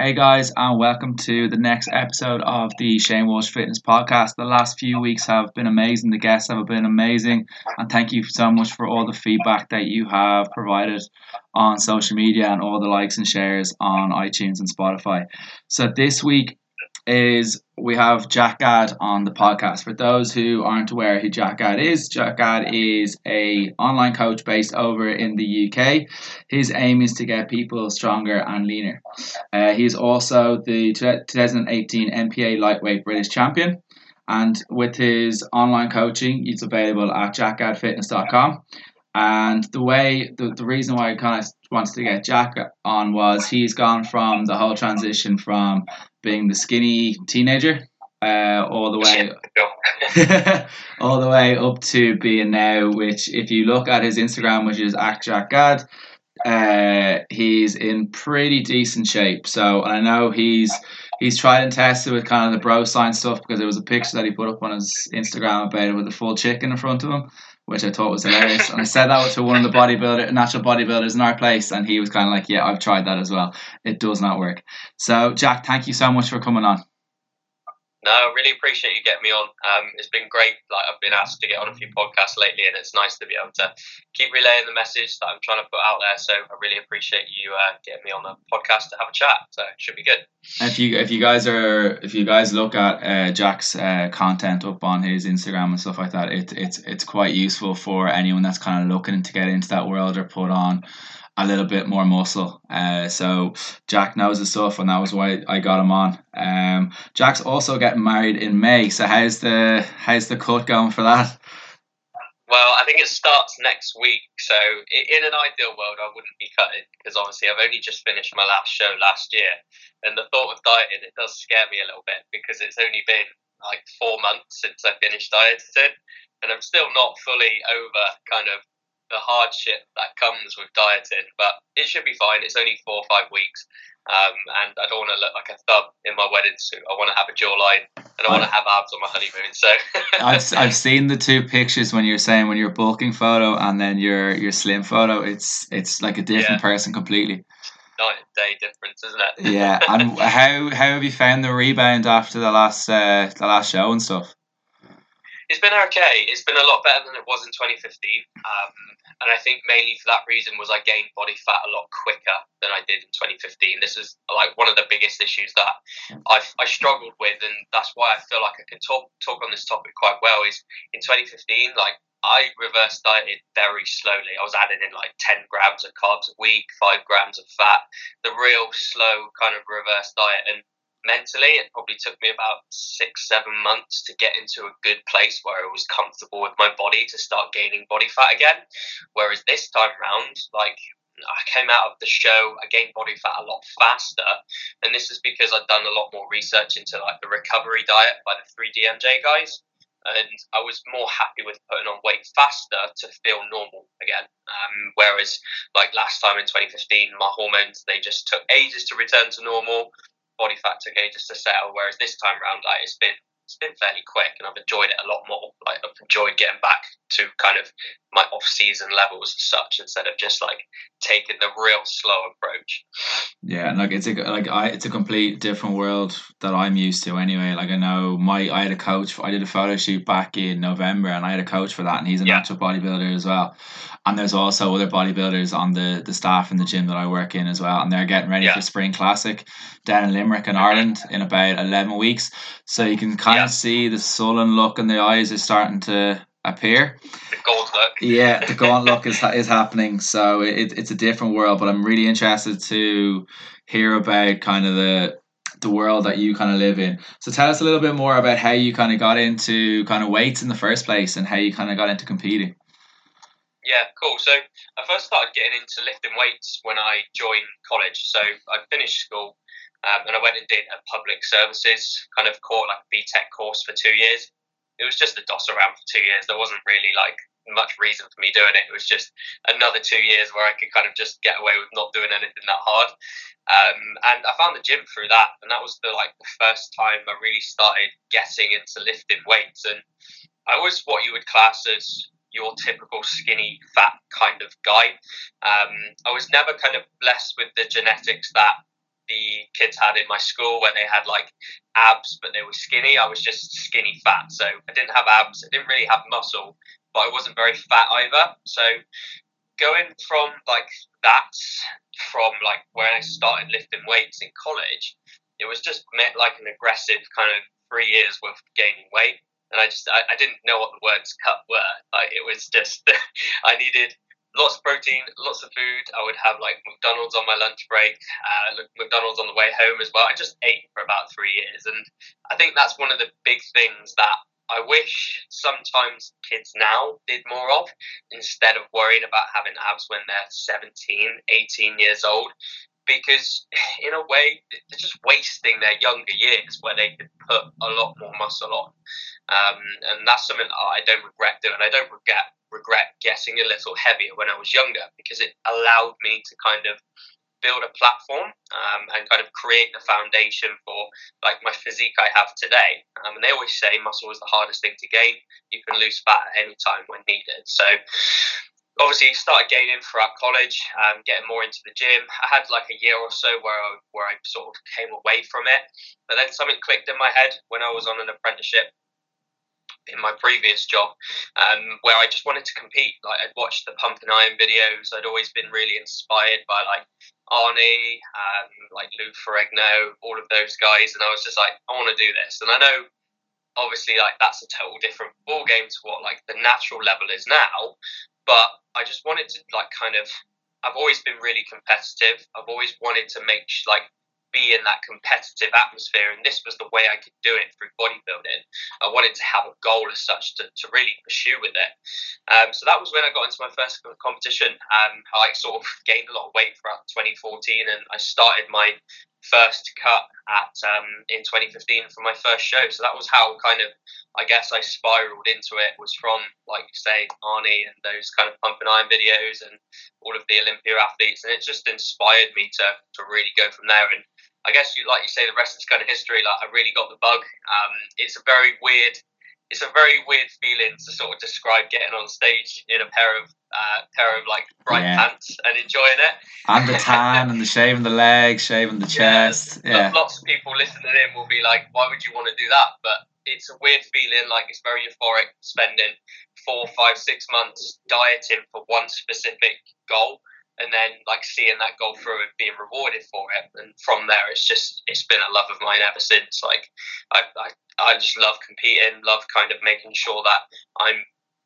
Hey guys, and welcome to the next episode of the Shane Walsh Fitness Podcast. The last few weeks have been amazing. The guests have been amazing, and thank you so much for all the feedback that you have provided on social media and all the likes and shares on iTunes and Spotify. So this week is we have Jack Gadd on the podcast. For those who aren't aware who Jack Gadd is, Jack Gadd is a online coach based over in the UK. His aim is to get people stronger and leaner. Uh, he's also the 2018 NPA lightweight British champion. And with his online coaching, it's available at jackgaddfitness.com. And the way, the, the reason why I kind of wanted to get Jack on was he's gone from the whole transition from being the skinny teenager uh, all the way all the way up to being now which if you look at his instagram which is Jack Gadd, uh, he's in pretty decent shape. So i know he's he's tried and tested with kind of the bro science stuff because there was a picture that he put up on his instagram about it with a full chicken in front of him which I thought was hilarious. and I said that to one of the bodybuilder, natural bodybuilders in our place, and he was kind of like, "Yeah, I've tried that as well. It does not work." So, Jack, thank you so much for coming on. No, I really appreciate you getting me on. Um, it's been great. Like I've been asked to get on a few podcasts lately, and it's nice to be able to keep relaying the message that I'm trying to put out there. So I really appreciate you uh, getting me on the podcast to have a chat. So it should be good. If you if you guys are if you guys look at uh, Jack's uh, content up on his Instagram and stuff like that, it, it's it's quite useful for anyone that's kind of looking to get into that world or put on a little bit more muscle. Uh, so Jack knows his stuff, and that was why I got him on. Um, Jack's also getting married in May. So how's the how's the cut going for that? Well, I think it starts next week. So in an ideal world, I wouldn't be cutting because obviously I've only just finished my last show last year, and the thought of dieting it does scare me a little bit because it's only been like four months since I finished dieting, and I'm still not fully over kind of the hardship that comes with dieting, but it should be fine. It's only four or five weeks, um, and I don't want to look like a thug in my wedding suit. I want to have a jawline, and I want to have abs on my honeymoon. So I've I've seen the two pictures when you're saying when you're bulking photo and then your your slim photo. It's it's like a different yeah. person completely. Night and day difference, isn't it? yeah, and how how have you found the rebound after the last uh, the last show and stuff? It's been okay. It's been a lot better than it was in 2015, um, and I think mainly for that reason was I gained body fat a lot quicker than I did in 2015. This is like one of the biggest issues that i I struggled with, and that's why I feel like I can talk talk on this topic quite well. Is in 2015, like I reverse dieted very slowly. I was adding in like 10 grams of carbs a week, five grams of fat, the real slow kind of reverse diet. And mentally, it probably took me about six, seven months to get into a good place where I was comfortable with my body to start gaining body fat again. Whereas this time around, like I came out of the show, I gained body fat a lot faster, and this is because I'd done a lot more research into like the recovery diet by the 3DMJ guys, and I was more happy with putting on weight faster to feel normal again. Um, whereas like last time in 2015, my hormones they just took ages to return to normal body fat took ages to settle. Whereas this time around, like it's been it's been fairly quick, and I've enjoyed it a lot more. Like I've enjoyed getting back to kind of my off-season levels as such, instead of just like taking the real slow approach. Yeah, and like it's a like I it's a complete different world that I'm used to anyway. Like I know my I had a coach. I did a photo shoot back in November, and I had a coach for that, and he's a yeah. natural bodybuilder as well. And there's also other bodybuilders on the the staff in the gym that I work in as well, and they're getting ready yeah. for Spring Classic down in Limerick in mm-hmm. Ireland in about eleven weeks. So you can kind yeah. see the sullen look in the eyes is starting to appear. The gold look. Yeah, the gold look is is happening. So it, it's a different world, but I'm really interested to hear about kind of the the world that you kind of live in. So tell us a little bit more about how you kind of got into kind of weights in the first place and how you kind of got into competing. Yeah, cool. So I first started getting into lifting weights when I joined college. So I finished school um, and I went and did a public services kind of course, like a BTEC course for two years it was just a DOS around for two years. There wasn't really like much reason for me doing it. It was just another two years where I could kind of just get away with not doing anything that hard. Um, and I found the gym through that, and that was the like the first time I really started getting into lifting weights. And I was what you would class as your typical skinny, fat kind of guy. Um, I was never kind of blessed with the genetics that the kids had in my school where they had like abs but they were skinny. I was just skinny fat, so I didn't have abs. I didn't really have muscle, but I wasn't very fat either. So going from like that, from like when I started lifting weights in college, it was just like an aggressive kind of three years worth of gaining weight. And I just I, I didn't know what the words cut were. Like it was just I needed lots of protein, lots of food. I would have like McDonald's on my lunch break, uh, McDonald's on the way home as well. I just ate for about three years, and I think that's one of the big things that I wish sometimes kids now did more of instead of worrying about having abs when they're 17, 18 years old. Because in a way, they're just wasting their younger years where they could put a lot more muscle on. Um, and that's something I don't regret doing. I don't regret regret getting a little heavier when I was younger because it allowed me to kind of build a platform um, and kind of create the foundation for like my physique I have today. Um, and they always say muscle is the hardest thing to gain. You can lose fat at any time when needed. So obviously started gaining throughout college, um, getting more into the gym. I had like a year or so where I, where I sort of came away from it, but then something clicked in my head when I was on an apprenticeship in my previous job, um, where I just wanted to compete. Like I'd watched the Pumping Iron videos. I'd always been really inspired by like Arnie, um, like Lou Ferrigno, all of those guys, and I was just like, I want to do this. And I know, obviously, like that's a total different ball game to what like the natural level is now, but I just wanted to like kind of. I've always been really competitive. I've always wanted to make like be in that competitive atmosphere, and this was the way I could do it through bodybuilding. I wanted to have a goal as such to, to really pursue with it. Um, so that was when I got into my first competition. and I sort of gained a lot of weight throughout 2014, and I started my first cut at um, in 2015 for my first show. So that was how kind of I guess I spiraled into it was from like say Arnie and those kind of Pumping Iron videos and all of the Olympia athletes, and it just inspired me to to really go from there. And I guess you like you say the rest is kind of history. Like I really got the bug. Um, it's a very weird, it's a very weird feeling to sort of describe getting on stage in a pair of uh, pair of like bright yeah. pants and enjoying it. And the tan and the shaving the legs, shaving the chest. Yeah, yeah. Lots of people listening in will be like, "Why would you want to do that?" But it's a weird feeling. Like it's very euphoric. Spending four, five, six months dieting for one specific goal and then like seeing that goal through and being rewarded for it and from there it's just it's been a love of mine ever since like I, I, I just love competing love kind of making sure that I'm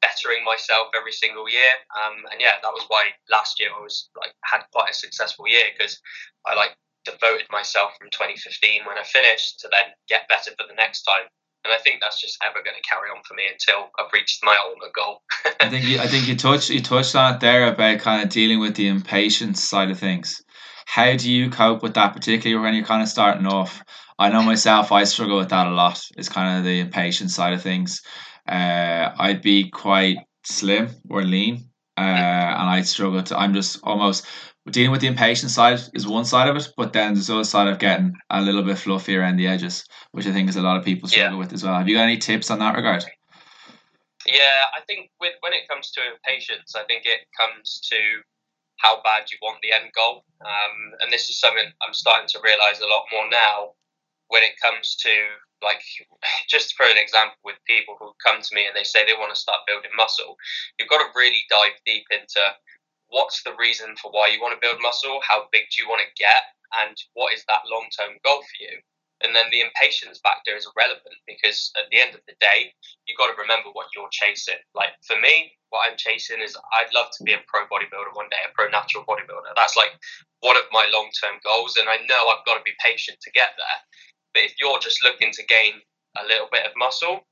bettering myself every single year um, and yeah that was why last year I was like had quite a successful year because I like devoted myself from 2015 when I finished to then get better for the next time and I think that's just ever going to carry on for me until I've reached my ultimate goal. I think you, I think you touched you touched on it there about kind of dealing with the impatience side of things. How do you cope with that, particularly when you're kind of starting off? I know myself, I struggle with that a lot. It's kind of the impatient side of things. Uh, I'd be quite slim or lean, uh, and I'd struggle to. I'm just almost dealing with the impatient side is one side of it, but then there's the other side of getting a little bit fluffy around the edges, which I think is a lot of people struggle yeah. with as well. Have you got any tips on that regard? Yeah, I think with when it comes to impatience, I think it comes to how bad you want the end goal, um, and this is something I'm starting to realize a lot more now. When it comes to like, just for an example, with people who come to me and they say they want to start building muscle, you've got to really dive deep into what's the reason for why you want to build muscle? How big do you want to get? And what is that long term goal for you? And then the impatience factor is irrelevant because at the end of the day, you've got to remember what you're chasing. Like for me, what I'm chasing is I'd love to be a pro bodybuilder one day, a pro natural bodybuilder. That's like one of my long term goals. And I know I've got to be patient to get there. But if you're just looking to gain a little bit of muscle,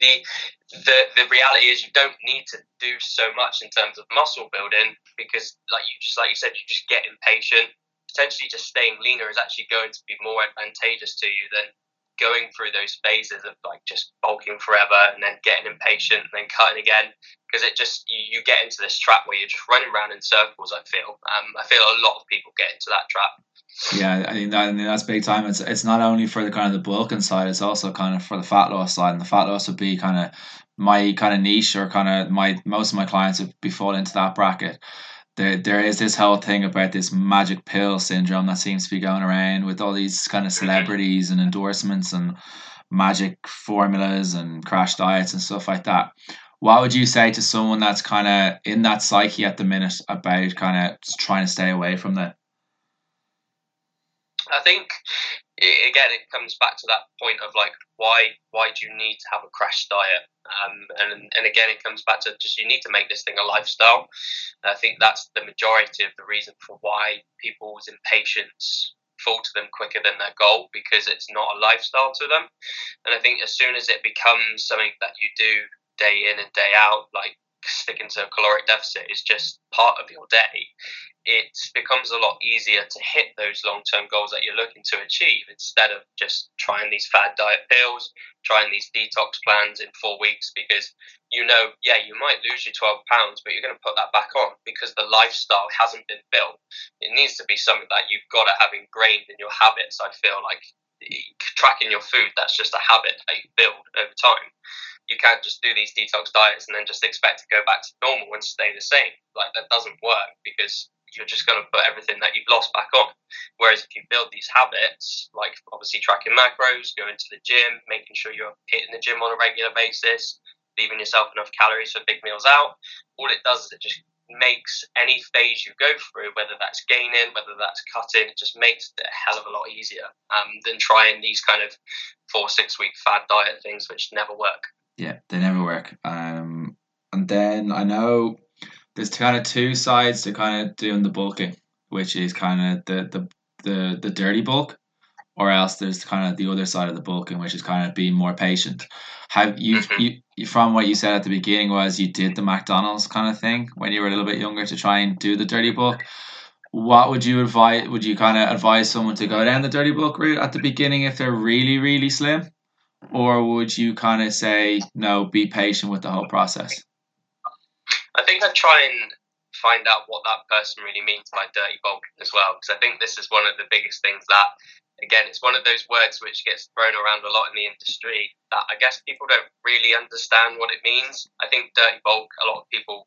the the the reality is you don't need to do so much in terms of muscle building because like you just like you said you just get impatient. Potentially just staying leaner is actually going to be more advantageous to you than going through those phases of like just bulking forever and then getting impatient and then cutting again because it just you, you get into this trap where you're just running around in circles i feel um, i feel a lot of people get into that trap yeah, I think that I mean, that's big time. It's it's not only for the kind of the bulking side; it's also kind of for the fat loss side. And the fat loss would be kind of my kind of niche, or kind of my most of my clients would be fall into that bracket. There there is this whole thing about this magic pill syndrome that seems to be going around with all these kind of celebrities and endorsements and magic formulas and crash diets and stuff like that. What would you say to someone that's kind of in that psyche at the minute about kind of trying to stay away from that? I think again it comes back to that point of like why why do you need to have a crash diet? Um, and and again it comes back to just you need to make this thing a lifestyle. I think that's the majority of the reason for why people's impatience fall to them quicker than their goal because it's not a lifestyle to them. And i think as soon as it becomes something that you do day in and day out like sticking to a caloric deficit is just part of your day it becomes a lot easier to hit those long term goals that you're looking to achieve instead of just trying these fad diet pills, trying these detox plans in four weeks because you know, yeah, you might lose your 12 pounds, but you're going to put that back on because the lifestyle hasn't been built. It needs to be something that you've got to have ingrained in your habits. I feel like tracking your food, that's just a habit that you build over time you can't just do these detox diets and then just expect to go back to normal and stay the same. Like that doesn't work because you're just going to put everything that you've lost back on. Whereas if you build these habits, like obviously tracking macros, going to the gym, making sure you're hitting the gym on a regular basis, leaving yourself enough calories for big meals out, all it does is it just makes any phase you go through, whether that's gaining, whether that's cutting, it just makes it a hell of a lot easier um, than trying these kind of four, six week fad diet things, which never work. Yeah, they never work. Um, and then I know there's kind of two sides to kind of doing the bulking, which is kind of the the the, the dirty bulk, or else there's kind of the other side of the bulking, which is kind of being more patient. Have you, mm-hmm. you from what you said at the beginning was you did the McDonald's kind of thing when you were a little bit younger to try and do the dirty bulk. What would you advise? Would you kind of advise someone to go down the dirty bulk route at the beginning if they're really really slim, or would you kind of say no, be patient with the whole process? I think I'd try and find out what that person really means by dirty bulk as well, because I think this is one of the biggest things that, again, it's one of those words which gets thrown around a lot in the industry that I guess people don't really understand what it means. I think dirty bulk, a lot of people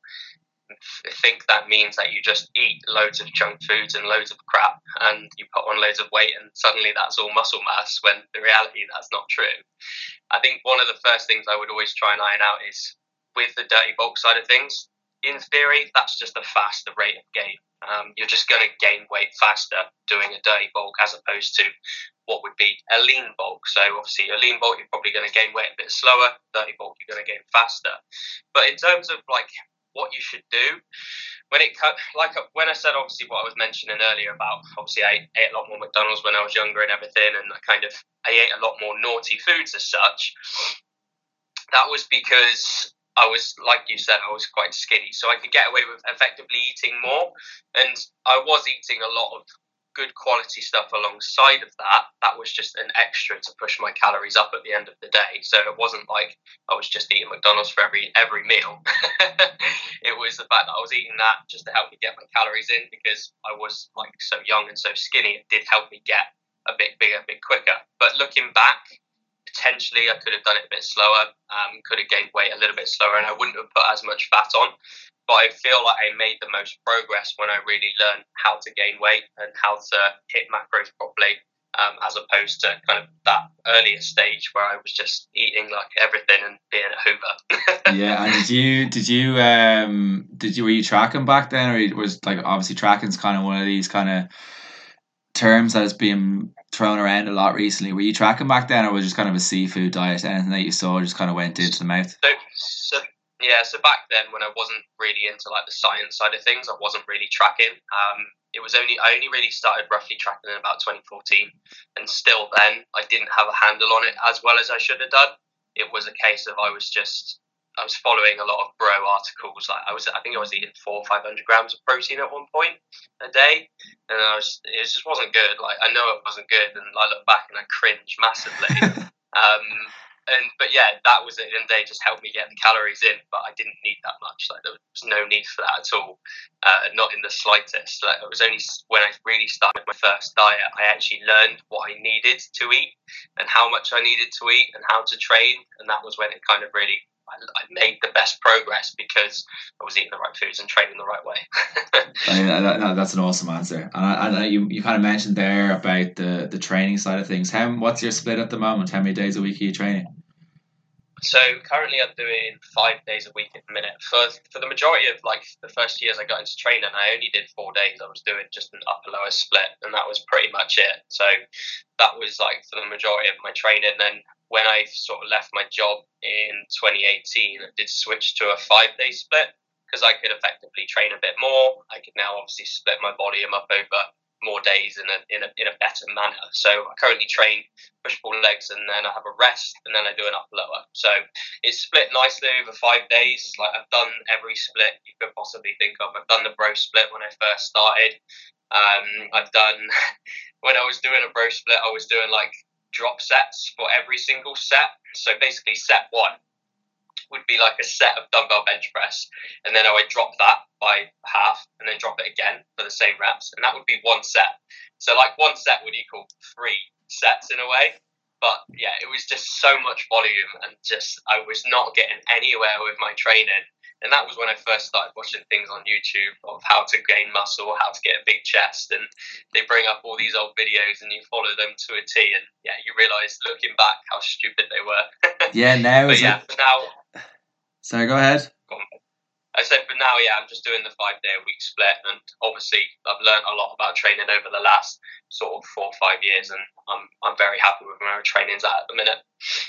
think that means that you just eat loads of junk foods and loads of crap and you put on loads of weight and suddenly that's all muscle mass when the reality that's not true. I think one of the first things I would always try and iron out is with the dirty bulk side of things, in theory, that's just a faster rate of gain. Um, you're just going to gain weight faster doing a dirty bulk as opposed to what would be a lean bulk. So obviously, a lean bulk, you're probably going to gain weight a bit slower. Dirty bulk, you're going to gain faster. But in terms of like what you should do, when it like uh, when I said obviously what I was mentioning earlier about obviously I ate a lot more McDonald's when I was younger and everything, and I kind of I ate a lot more naughty foods as such. That was because I was, like you said, I was quite skinny, so I could get away with effectively eating more. And I was eating a lot of good quality stuff alongside of that. That was just an extra to push my calories up at the end of the day. So it wasn't like I was just eating McDonald's for every every meal. it was the fact that I was eating that just to help me get my calories in because I was like so young and so skinny. It did help me get a bit bigger, a bit quicker. But looking back, potentially I could have done it a bit slower, um, could have gained weight a little bit slower, and I wouldn't have put as much fat on. But I feel like I made the most progress when I really learned how to gain weight and how to hit macros properly, um, as opposed to kind of that earlier stage where I was just eating like everything and being a Hoover. yeah, and did you did you um did you were you tracking back then, or was like obviously tracking's kind of one of these kind of terms that has been thrown around a lot recently. Were you tracking back then, or was it just kind of a seafood diet? Anything that you saw just kind of went into the mouth? So, so, yeah, so back then when I wasn't really into like the science side of things, I wasn't really tracking. Um, it was only I only really started roughly tracking in about 2014, and still then I didn't have a handle on it as well as I should have done. It was a case of I was just I was following a lot of bro articles. Like I was, I think I was eating four, or five hundred grams of protein at one point a day, and I was, it just wasn't good. Like I know it wasn't good, and I look back and I cringe massively. um, and but yeah, that was it. And they just helped me get the calories in, but I didn't need that much. Like there was no need for that at all, uh, not in the slightest. Like it was only when I really started my first diet, I actually learned what I needed to eat and how much I needed to eat and how to train, and that was when it kind of really I, I made the best progress because I was eating the right foods and training the right way. I that, that's an awesome answer. And I, you, you kind of mentioned there about the, the training side of things. How what's your split at the moment? How many days a week are you training? So currently, I'm doing five days a week at the minute. For for the majority of like the first years I got into training, I only did four days. I was doing just an upper lower split, and that was pretty much it. So that was like for the majority of my training. Then when I sort of left my job in 2018, I did switch to a five day split because I could effectively train a bit more. I could now obviously split my body volume up over more days in a, in a, in a better manner. So I currently train push pull legs and then I have a rest and then I do an up lower. So it's split nicely over five days. Like I've done every split you could possibly think of. I've done the bro split when I first started. Um, I've done when I was doing a bro split, I was doing like drop sets for every single set. So basically, set one would be like a set of dumbbell bench press, and then I would drop that by half, and then drop it again for the same reps, and that would be one set. So like one set would equal three sets in a way. But yeah, it was just so much volume, and just I was not getting anywhere with my training. And that was when I first started watching things on YouTube of how to gain muscle, how to get a big chest, and they bring up all these old videos and you follow them to a T, and yeah, you realise looking back how stupid they were. yeah, now. but yeah, it... now Sorry, go ahead. I said for now, yeah, I'm just doing the five day a week split, and obviously I've learned a lot about training over the last sort of four or five years, and I'm I'm very happy with where my training's at at the minute.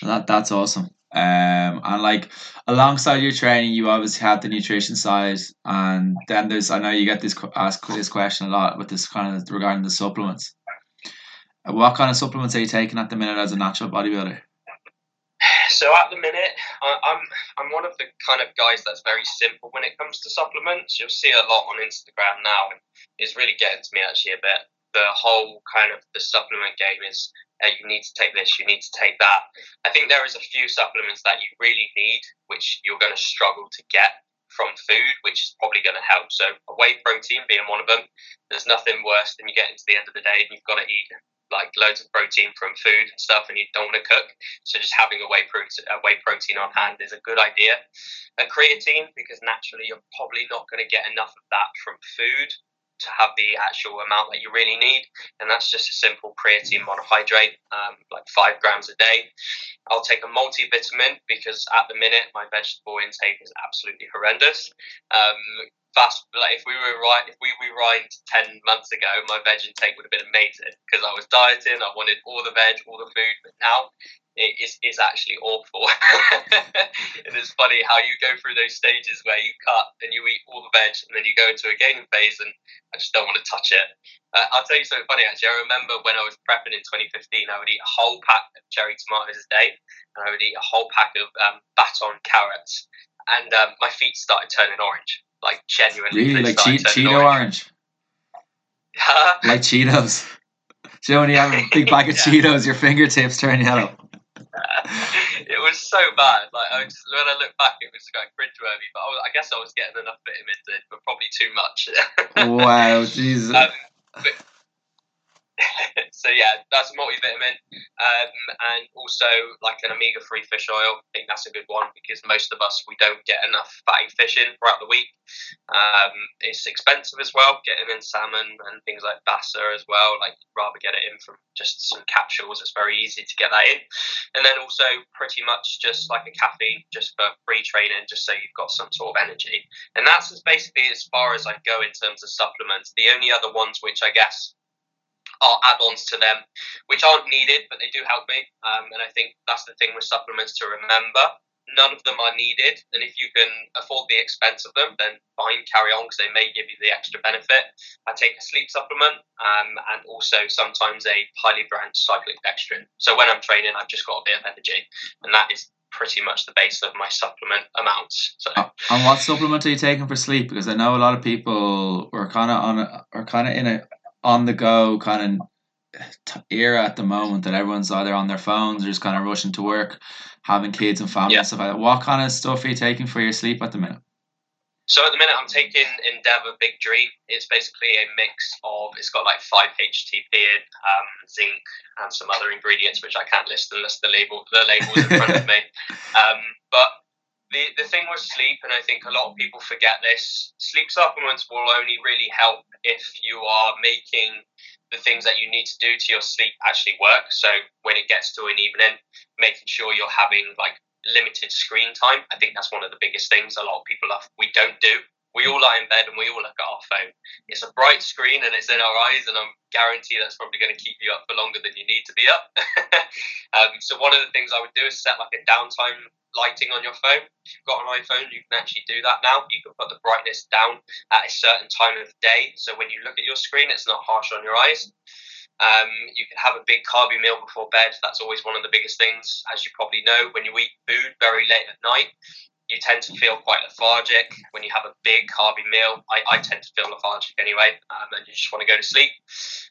That that's awesome. Um, and like alongside your training, you obviously have the nutrition side, and then there's I know you get this asked this question a lot with this kind of regarding the supplements. What kind of supplements are you taking at the minute as a natural bodybuilder? So at the minute, I'm I'm one of the kind of guys that's very simple when it comes to supplements. You'll see a lot on Instagram now, and it's really getting to me actually a bit. The whole kind of the supplement game is uh, you need to take this, you need to take that. I think there is a few supplements that you really need, which you're going to struggle to get from food, which is probably going to help. So a whey protein being one of them. There's nothing worse than you get into the end of the day and you've got to eat like loads of protein from food and stuff, and you don't want to cook. So just having a whey protein, a whey protein on hand is a good idea. A creatine because naturally you're probably not going to get enough of that from food to have the actual amount that you really need, and that's just a simple creatine monohydrate, um, like five grams a day. I'll take a multivitamin because at the minute my vegetable intake is absolutely horrendous. Um, fast like if we were right if we rewind 10 months ago my veg intake would have been amazing because i was dieting i wanted all the veg all the food but now it is, is actually awful. And it's funny how you go through those stages where you cut and you eat all the veg and then you go into a gaining phase and i just don't want to touch it. Uh, i'll tell you something funny actually. I remember when i was prepping in 2015 i would eat a whole pack of cherry tomatoes a day and i would eat a whole pack of um, baton carrots. And um, my feet started turning orange like genuinely. Really, like che- Cheeto orange. Huh? like Cheetos. So when you have a big bag of yeah. Cheetos, your fingertips turn yellow. it was so bad. Like I just, when I look back, it was quite cringeworthy. But I, was, I, guess I was getting enough vitamins in, but probably too much. wow, Jesus. Um, but so yeah, that's a multivitamin, um, and also like an omega-3 fish oil. I think that's a good one because most of us we don't get enough fatty fish in throughout the week. Um, it's expensive as well, getting in salmon and things like basa as well. Like rather get it in from just some capsules. It's very easy to get that in, and then also pretty much just like a caffeine, just for pre-training, just so you've got some sort of energy. And that's basically as far as I go in terms of supplements. The only other ones which I guess are add-ons to them, which aren't needed, but they do help me. Um, and I think that's the thing with supplements to remember. None of them are needed, and if you can afford the expense of them, then fine, carry on because they may give you the extra benefit. I take a sleep supplement um, and also sometimes a highly branched cyclic dextrin. So when I'm training, I've just got a bit of energy, and that is pretty much the base of my supplement amounts. So. And what supplement are you taking for sleep? Because I know a lot of people are kind of on a, are kind of in a on the go kind of era at the moment that everyone's either on their phones or just kind of rushing to work, having kids and family yeah. and stuff like that. What kind of stuff are you taking for your sleep at the minute? So at the minute, I'm taking Endeavour Big Dream. It's basically a mix of it's got like five HTP in, um, zinc, and some other ingredients which I can't list unless the label the labels in front of me. Um, but the, the thing with sleep, and I think a lot of people forget this, sleep supplements will only really help if you are making the things that you need to do to your sleep actually work. So when it gets to an evening, making sure you're having like limited screen time. I think that's one of the biggest things a lot of people have, we don't do. We all lie in bed and we all look at our phone. It's a bright screen and it's in our eyes, and I'm guarantee that's probably going to keep you up for longer than you need to be up. um, so one of the things I would do is set like a downtime lighting on your phone. If you've got an iPhone, you can actually do that now. You can put the brightness down at a certain time of the day, so when you look at your screen, it's not harsh on your eyes. Um, you can have a big carby meal before bed. That's always one of the biggest things. As you probably know, when you eat food very late at night, you tend to feel quite lethargic when you have a big carby meal. I, I tend to feel lethargic anyway, um, and you just want to go to sleep.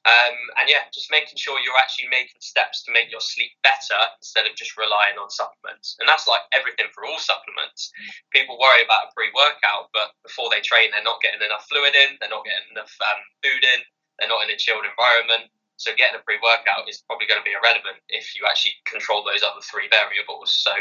Um, and yeah, just making sure you're actually making steps to make your sleep better instead of just relying on supplements. And that's like everything for all supplements. People worry about a pre workout, but before they train, they're not getting enough fluid in, they're not getting enough um, food in, they're not in a chilled environment. So getting a pre workout is probably going to be irrelevant if you actually control those other three variables. So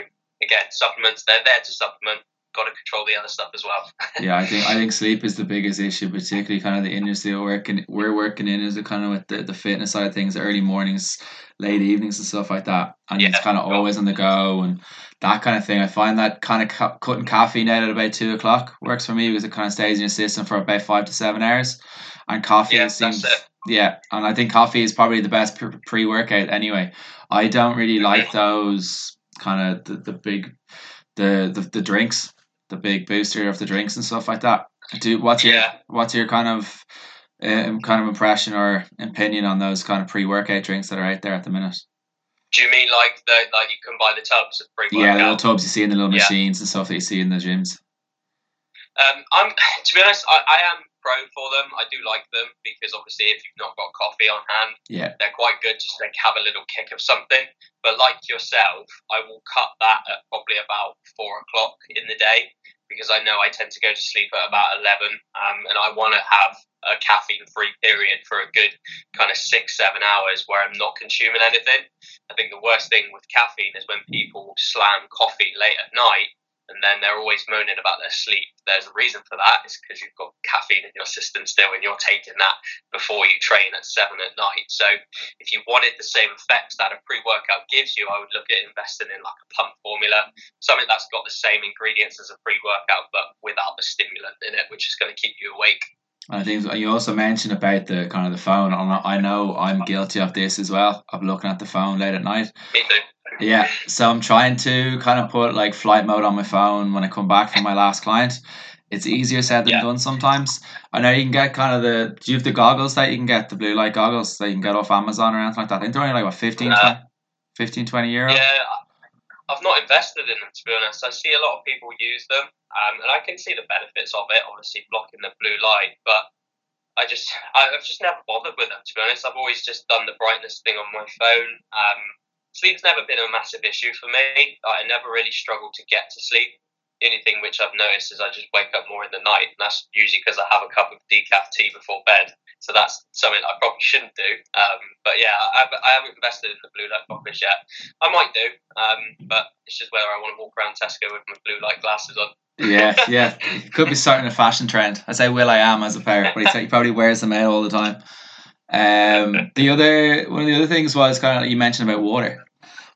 again, supplements, they're there to supplement. Got to control the other stuff as well. yeah, I think I think sleep is the biggest issue, particularly kind of the industry we're working we're working in is the kind of with the, the fitness side of things, early mornings, late evenings, and stuff like that, and yeah, it's kind of always on the go and that kind of thing. I find that kind of cu- cutting caffeine out at about two o'clock works for me because it kind of stays in your system for about five to seven hours, and coffee yeah, seems yeah, and I think coffee is probably the best pre workout anyway. I don't really mm-hmm. like those kind of the, the big the, the the drinks, the big booster of the drinks and stuff like that. Do what's your what's your kind of um, kind of impression or opinion on those kind of pre workout drinks that are out there at the minute? Do you mean like the like you can buy the tubs of pre-workout? Yeah, the little tubs you see in the little yeah. machines and stuff that you see in the gyms. Um, I'm to be honest, I, I am pro for them. I do like them because obviously, if you've not got coffee on hand, yeah, they're quite good just to have a little kick of something. But like yourself, I will cut that at probably about four o'clock in the day because I know I tend to go to sleep at about eleven, um, and I want to have a caffeine-free period for a good kind of six, seven hours where I'm not consuming anything. I think the worst thing with caffeine is when people slam coffee late at night and then they're always moaning about their sleep. There's a reason for that. It's because you've got caffeine in your system still, and you're taking that before you train at seven at night. So, if you wanted the same effects that a pre-workout gives you, I would look at investing in like a pump formula, something that's got the same ingredients as a pre-workout, but without the stimulant in it, which is going to keep you awake. I think you also mentioned about the kind of the phone. I know I'm guilty of this as well, of looking at the phone late at night. Me too. Yeah, so I'm trying to kind of put like flight mode on my phone when I come back from my last client. It's easier said than yeah. done sometimes. I know you can get kind of the. Do you have the goggles that you can get, the blue light goggles that you can get off Amazon or anything like that? I think they're only like what 15, uh, 20, 15 20 euro. Yeah, I've not invested in them to be honest. I see a lot of people use them, um, and I can see the benefits of it. Obviously, blocking the blue light, but I just I've just never bothered with them to be honest. I've always just done the brightness thing on my phone. Um, sleep's never been a massive issue for me. I never really struggled to get to sleep. The only thing which I've noticed is I just wake up more in the night, and that's usually because I have a cup of decaf tea before bed. So that's something I probably shouldn't do. Um, but yeah, I, I, haven't invested in the blue light blockers yet. I might do, um, but it's just whether I want to walk around Tesco with my blue light glasses on. yeah, yeah, could be starting a fashion trend. I say will.i.am as a pair, but he probably wears them out all the time. Um, the other one of the other things was kind of like you mentioned about water.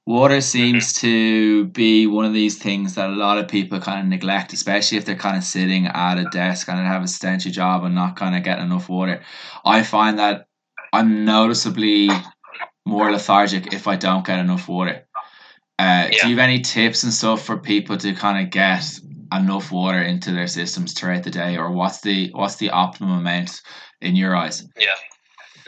Water seems to be one of these things that a lot of people kind of neglect, especially if they're kind of sitting at a desk and have a stenchy job and not kind of getting enough water. I find that I'm noticeably more lethargic if I don't get enough water. Uh, yeah. Do you have any tips and stuff for people to kind of get enough water into their systems throughout the day, or what's the what's the optimum amount in your eyes? Yeah.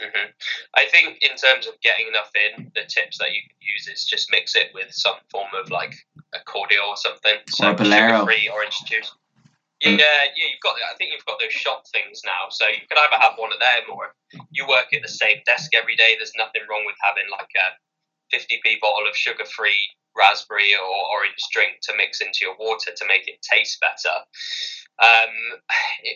Mm-hmm. I think in terms of getting enough in, the tips that you can use is just mix it with some form of like a cordial or something. So or Bolero. free orange juice. Yeah, yeah, you've got. I think you've got those shot things now, so you can either have one of them or you work at the same desk every day. There's nothing wrong with having like a 50p bottle of sugar-free raspberry or orange drink to mix into your water to make it taste better. Um,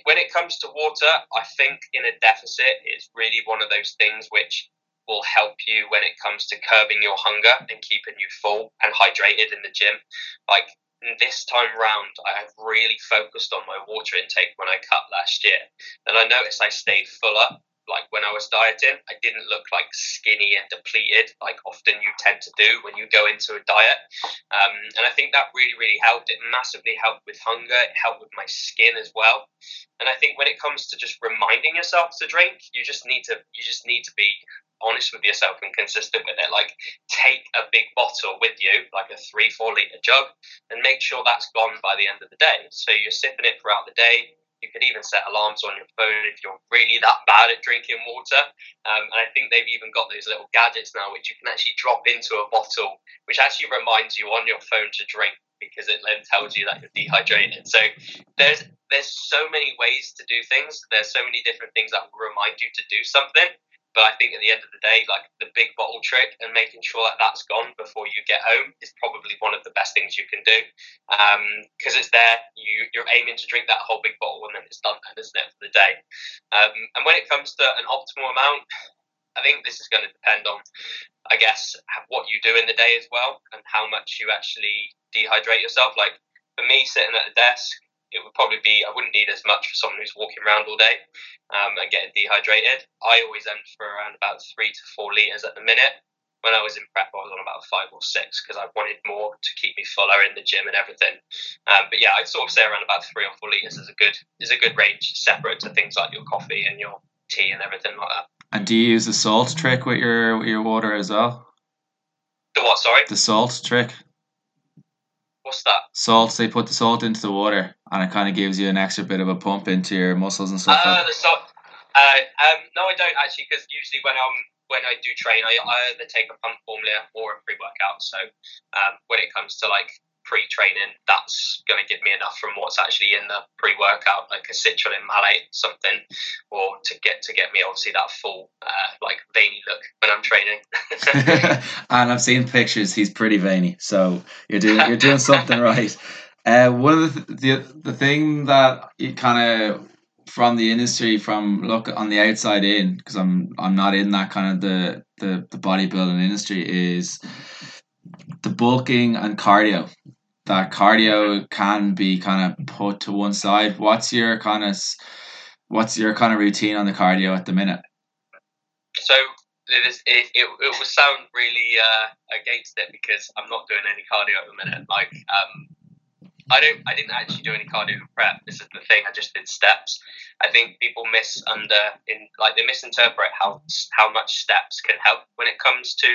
when it comes to water, I think in a deficit, it's really one of those things which will help you when it comes to curbing your hunger and keeping you full and hydrated in the gym. Like this time round, I have really focused on my water intake when I cut last year, and I noticed I stayed fuller like when I was dieting, I didn't look like skinny and depleted, like often you tend to do when you go into a diet. Um, and I think that really, really helped. It massively helped with hunger. It helped with my skin as well. And I think when it comes to just reminding yourself to drink, you just need to you just need to be honest with yourself and consistent with it. Like take a big bottle with you, like a three, four liter jug, and make sure that's gone by the end of the day. So you're sipping it throughout the day you could even set alarms on your phone if you're really that bad at drinking water. Um, and I think they've even got those little gadgets now which you can actually drop into a bottle, which actually reminds you on your phone to drink because it then tells you that you're dehydrated. So there's there's so many ways to do things. There's so many different things that will remind you to do something. But I think at the end of the day, like the big bottle trick and making sure that that's gone before you get home is probably one of the best things you can do. Because um, it's there, you, you're aiming to drink that whole big bottle and then it's done, then, isn't it, for the day? Um, and when it comes to an optimal amount, I think this is going to depend on, I guess, what you do in the day as well and how much you actually dehydrate yourself. Like for me, sitting at a desk, it would probably be I wouldn't need as much for someone who's walking around all day um, and getting dehydrated. I always end for around about three to four liters at the minute. When I was in prep, I was on about five or six because I wanted more to keep me fuller in the gym and everything. Um, but yeah, I'd sort of say around about three or four liters is a good is a good range, separate to things like your coffee and your tea and everything like that. And do you use the salt trick with your with your water as well? The what? Sorry. The salt trick. What's that? Salt. They put the salt into the water, and it kind of gives you an extra bit of a pump into your muscles and stuff. Uh, like the salt. Uh, um, no, I don't actually, because usually when I'm when I do train, I, I either take a pump formula or a pre workout. So um, when it comes to like pre-training, that's going to give me enough from what's actually in the pre-workout, like a citrulline malate, something, or to get to get me obviously that full uh, like veiny look when I'm training. and I've seen pictures; he's pretty veiny, so you're doing you're doing something right. Uh, one of the, the the thing that you kind of from the industry, from look on the outside in, because I'm I'm not in that kind of the the, the bodybuilding industry is the bulking and cardio that cardio can be kind of put to one side. What's your kind of what's your kind of routine on the cardio at the minute? So it is it, it, it will sound really uh, against it because I'm not doing any cardio at the minute. Like um, I don't I didn't actually do any cardio prep. This is the thing. I just did steps. I think people miss under in like they misinterpret how how much steps can help when it comes to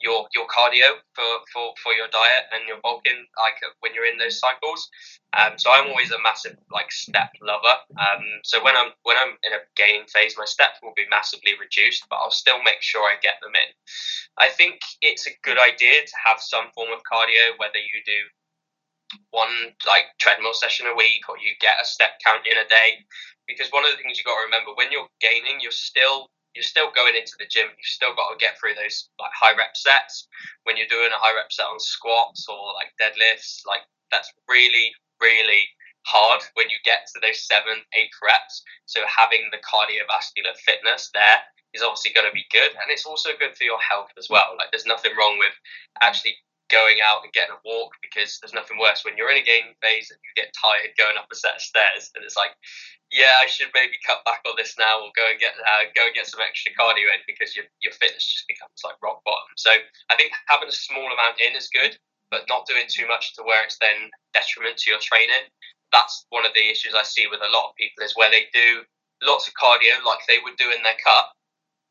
your your cardio for, for, for your diet and your bulking like when you're in those cycles. Um, so I'm always a massive like step lover. Um, so when I'm when I'm in a gaining phase, my steps will be massively reduced, but I'll still make sure I get them in. I think it's a good idea to have some form of cardio, whether you do one like treadmill session a week or you get a step count in a day because one of the things you got to remember when you're gaining you're still you're still going into the gym. You've still got to get through those like high rep sets. When you're doing a high rep set on squats or like deadlifts, like that's really, really hard when you get to those seven, eight reps. So having the cardiovascular fitness there is obviously going to be good, and it's also good for your health as well. Like there's nothing wrong with actually going out and getting a walk because there's nothing worse when you're in a game phase and you get tired going up a set of stairs and it's like yeah, I should maybe cut back on this now, or go and get uh, go and get some extra cardio in because your your fitness just becomes like rock bottom. So I think having a small amount in is good, but not doing too much to where it's then detriment to your training. That's one of the issues I see with a lot of people is where they do lots of cardio like they would do in their cut,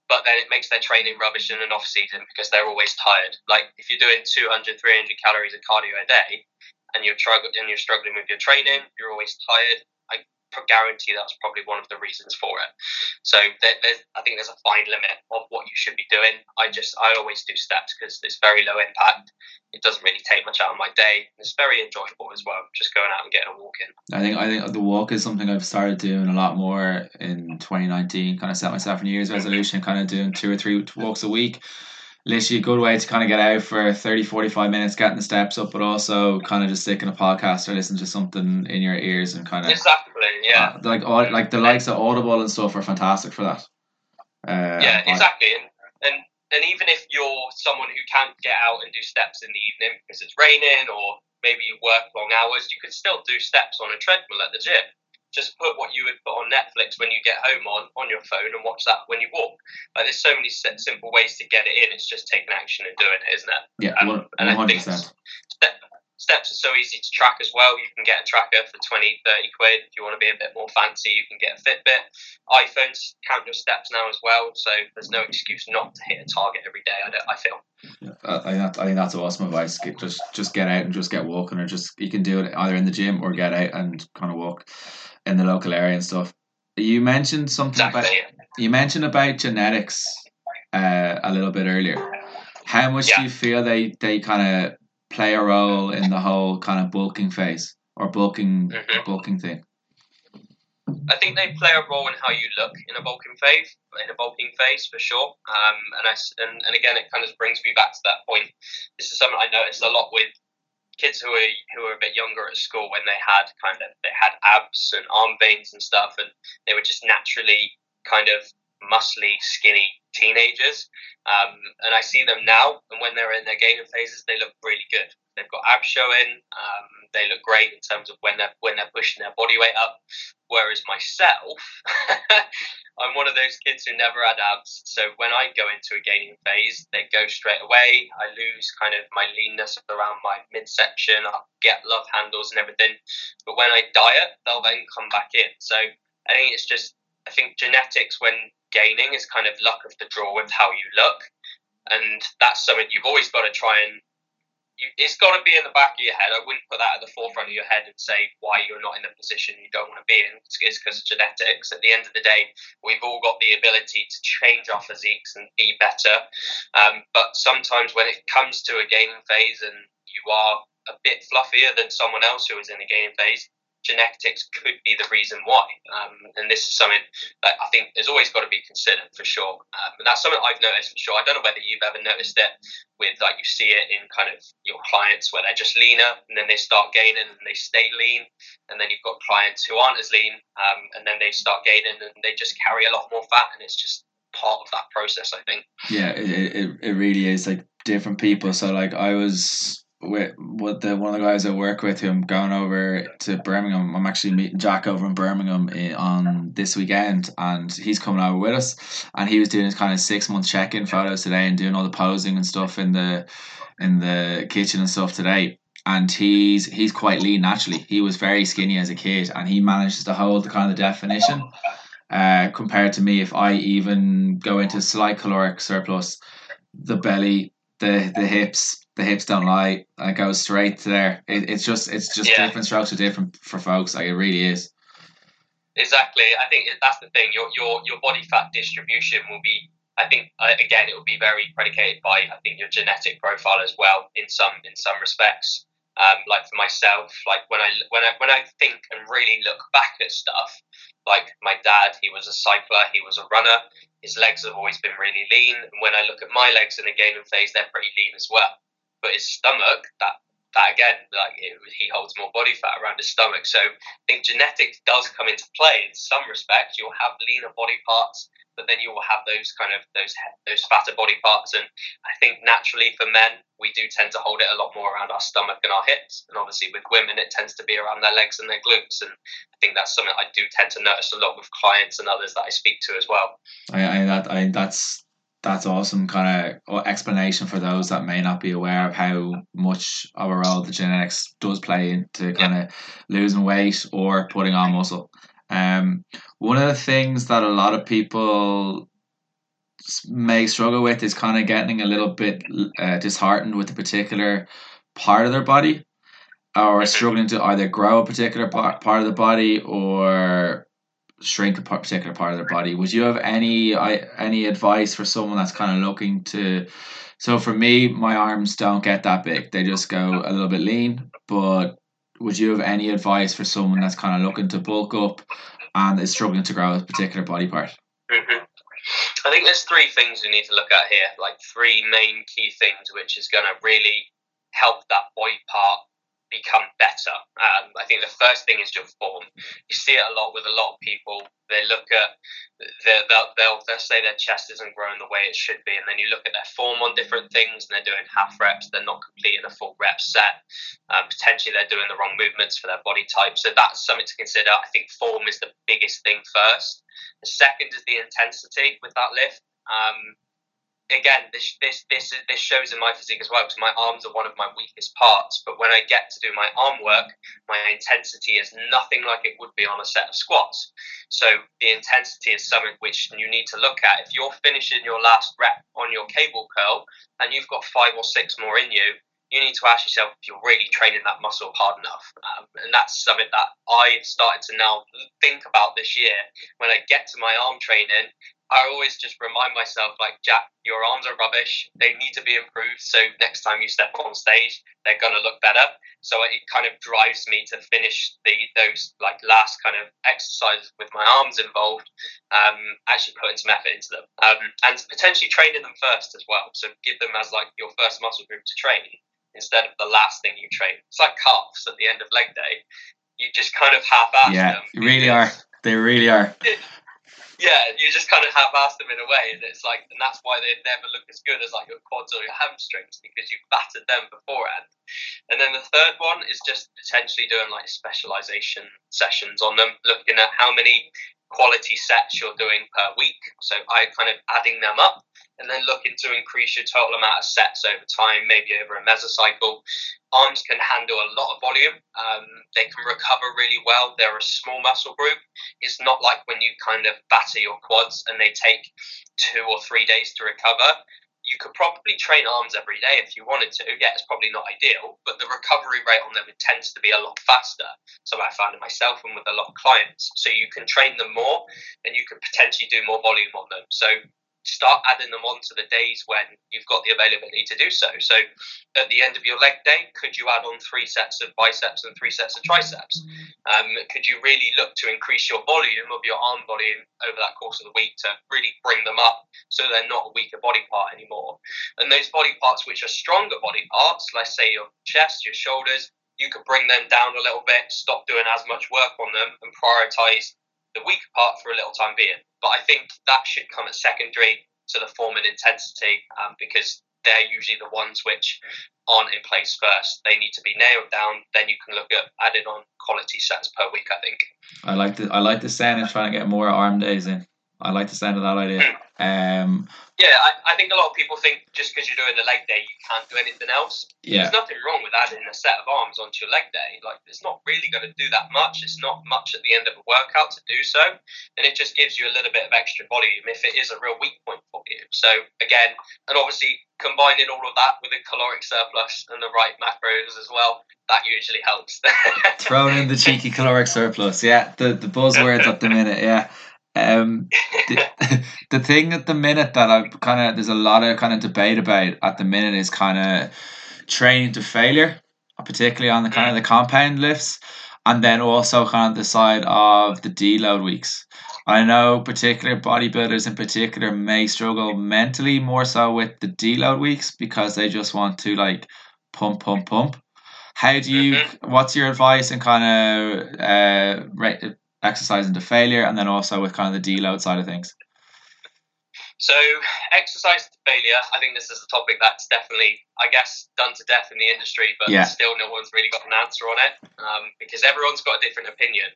but then it makes their training rubbish in an off season because they're always tired. Like if you're doing 200, 300 calories of cardio a day and you're struggling and you're struggling with your training, you're always tired guarantee that's probably one of the reasons for it. So there, I think there's a fine limit of what you should be doing. I just I always do steps because it's very low impact. It doesn't really take much out of my day. It's very enjoyable as well, just going out and getting a walk in. I think I think the walk is something I've started doing a lot more in 2019. Kind of set myself a New Year's resolution, kind of doing two or three walks a week literally a good way to kind of get out for 30 45 minutes getting the steps up but also kind of just sticking a podcast or listen to something in your ears and kind of exactly yeah uh, like all, like the likes of audible and stuff are fantastic for that uh, yeah exactly and, and and even if you're someone who can't get out and do steps in the evening because it's raining or maybe you work long hours, you can still do steps on a treadmill at the gym. Just put what you would put on Netflix when you get home on on your phone and watch that when you walk. Like there's so many simple ways to get it in. It's just taking action and doing it, isn't it? Yeah, um, and I think steps are so easy to track as well. You can get a tracker for 20, 30 quid. If you want to be a bit more fancy, you can get a Fitbit. iPhones count your steps now as well, so there's no excuse not to hit a target every day. I, I feel. Yeah, I, I think that's awesome advice. Get, just just get out and just get walking, or just you can do it either in the gym or get out and kind of walk in the local area and stuff. You mentioned something exactly. about you mentioned about genetics uh, a little bit earlier. How much yeah. do you feel they they kind of play a role in the whole kind of bulking phase or bulking mm-hmm. bulking thing? I think they play a role in how you look in a bulking phase, in a bulking phase for sure. Um, and I and, and again, it kind of brings me back to that point. This is something I noticed a lot with kids who were who were a bit younger at school when they had kind of they had abs and arm veins and stuff, and they were just naturally kind of muscly, skinny teenagers. Um, and I see them now, and when they're in their gaining phases, they look really good. They've got abs showing. Um, they look great in terms of when they're when they're pushing their body weight up. Whereas myself, I'm one of those kids who never had abs. So when I go into a gaining phase, they go straight away. I lose kind of my leanness around my midsection. I get love handles and everything. But when I diet, they'll then come back in. So I think it's just I think genetics when gaining is kind of luck of the draw with how you look, and that's something you've always got to try and. You, it's got to be in the back of your head. I wouldn't put that at the forefront of your head and say why you're not in the position you don't want to be in. It's because of genetics. At the end of the day, we've all got the ability to change our physiques and be better. Um, but sometimes when it comes to a gaining phase and you are a bit fluffier than someone else who is in a gaining phase, genetics could be the reason why. Um, and this is something that I think has always got to be considered for sure. Um, and that's something I've noticed for sure. I don't know whether you've ever noticed it with like you see it in kind of your clients where they're just leaner and then they start gaining and they stay lean. And then you've got clients who aren't as lean um, and then they start gaining and they just carry a lot more fat and it's just part of that process, I think. Yeah, it, it, it really is like different people. So like I was with with the one of the guys I work with who I'm going over to Birmingham. I'm actually meeting Jack over in Birmingham eh, on this weekend, and he's coming over with us. And he was doing his kind of six month check in photos today and doing all the posing and stuff in the in the kitchen and stuff today. And he's he's quite lean naturally. He was very skinny as a kid, and he manages to hold the kind of definition. Uh, compared to me, if I even go into slight caloric surplus, the belly, the the hips, the hips don't lie. I go straight to there. It, it's just it's just yeah. different strokes are different for folks. Like it really is. Exactly. I think that's the thing. Your your your body fat distribution will be. I think again it will be very predicated by I think your genetic profile as well in some in some respects. Um, like for myself, like when I when I when I think and really look back at stuff, like my dad, he was a cycler, he was a runner. His legs have always been really lean, and when I look at my legs in the gaining phase, they're pretty lean as well but his stomach, that that again, like it, he holds more body fat around his stomach. So I think genetics does come into play in some respects. You'll have leaner body parts, but then you will have those kind of those those fatter body parts. And I think naturally for men, we do tend to hold it a lot more around our stomach and our hips. And obviously with women, it tends to be around their legs and their glutes. And I think that's something I do tend to notice a lot with clients and others that I speak to as well. I, I that I that's that's awesome kind of explanation for those that may not be aware of how much of a role the genetics does play into kind of losing weight or putting on muscle. Um, one of the things that a lot of people may struggle with is kind of getting a little bit uh, disheartened with a particular part of their body or struggling to either grow a particular part, part of the body or shrink a particular part of their body. Would you have any i any advice for someone that's kind of looking to? So for me, my arms don't get that big; they just go a little bit lean. But would you have any advice for someone that's kind of looking to bulk up and is struggling to grow a particular body part? Mm-hmm. I think there's three things we need to look at here, like three main key things, which is going to really help that body part become better. Um, I think the first thing is your form. You see it a lot with a lot of people. They look at they'll, they'll they'll say their chest isn't growing the way it should be, and then you look at their form on different things, and they're doing half reps. They're not completing a full rep set. Um, potentially, they're doing the wrong movements for their body type. So that's something to consider. I think form is the biggest thing first. The second is the intensity with that lift. Um, again, this this this this shows in my physique as well because my arms are one of my weakest parts. But when I get to do my arm work, my intensity is nothing like it would be on a set of squats. So the intensity is something which you need to look at. If you're finishing your last rep on your cable curl and you've got five or six more in you, you need to ask yourself if you're really training that muscle hard enough. Um, and that's something that I've started to now think about this year. When I get to my arm training, I always just remind myself, like, Jack, your arms are rubbish. They need to be improved. So next time you step on stage, they're going to look better. So it kind of drives me to finish the those like last kind of exercises with my arms involved, um, actually putting some effort into them, um, and potentially training them first as well. So give them as like your first muscle group to train instead of the last thing you train. It's like calves at the end of leg day. You just kind of half-ass yeah, them. Yeah, really are. They really are. yeah, you just kind of half-ass them in a way, and it's like, and that's why they never look as good as like your quads or your hamstrings because you've battered them beforehand. And then the third one is just potentially doing like specialization sessions on them, looking at how many quality sets you're doing per week. So I kind of adding them up and then looking to increase your total amount of sets over time, maybe over a mesocycle. Arms can handle a lot of volume. Um, they can recover really well. They're a small muscle group. It's not like when you kind of batter your quads and they take two or three days to recover you could probably train arms every day if you wanted to. Yeah, it's probably not ideal, but the recovery rate on them tends to be a lot faster. So I found it myself and with a lot of clients. So you can train them more and you can potentially do more volume on them. So start adding them on to the days when you've got the availability to do so. So at the end of your leg day, could you add on three sets of biceps and three sets of triceps? Um, could you really look to increase your volume of your arm volume over that course of the week to really bring them up so they're not a weaker body part anymore? And those body parts which are stronger body parts, let's say your chest, your shoulders, you could bring them down a little bit, stop doing as much work on them, and prioritize the weaker part for a little time being. But I think that should come as secondary to the form and intensity um, because they're usually the ones which aren't in place first. They need to be nailed down. Then you can look at adding on quality sets per week. I think. I like the I like the sound of trying to get more arm days in. I like the sound of that idea. Hmm. Um, yeah, I, I think a lot of people think just because you're doing the leg day, you can't do anything else. Yeah. There's nothing wrong with adding a set of arms onto your leg day. Like, it's not really going to do that much. It's not much at the end of a workout to do so. And it just gives you a little bit of extra volume if it is a real weak point for you. So, again, and obviously combining all of that with a caloric surplus and the right macros as well, that usually helps. Thrown in the cheeky caloric surplus. Yeah, the, the buzzwords at the minute. Yeah. Um, the, the thing at the minute that I've kind of there's a lot of kind of debate about at the minute is kind of training to failure, particularly on the kind of the compound lifts, and then also kind of the side of the deload weeks. I know particular bodybuilders in particular may struggle mentally more so with the deload weeks because they just want to like pump, pump, pump. How do you? Mm-hmm. What's your advice and kind of uh, exercising into failure, and then also with kind of the deload side of things? So, exercise to failure, I think this is a topic that's definitely, I guess, done to death in the industry, but yeah. still no one's really got an answer on it um, because everyone's got a different opinion.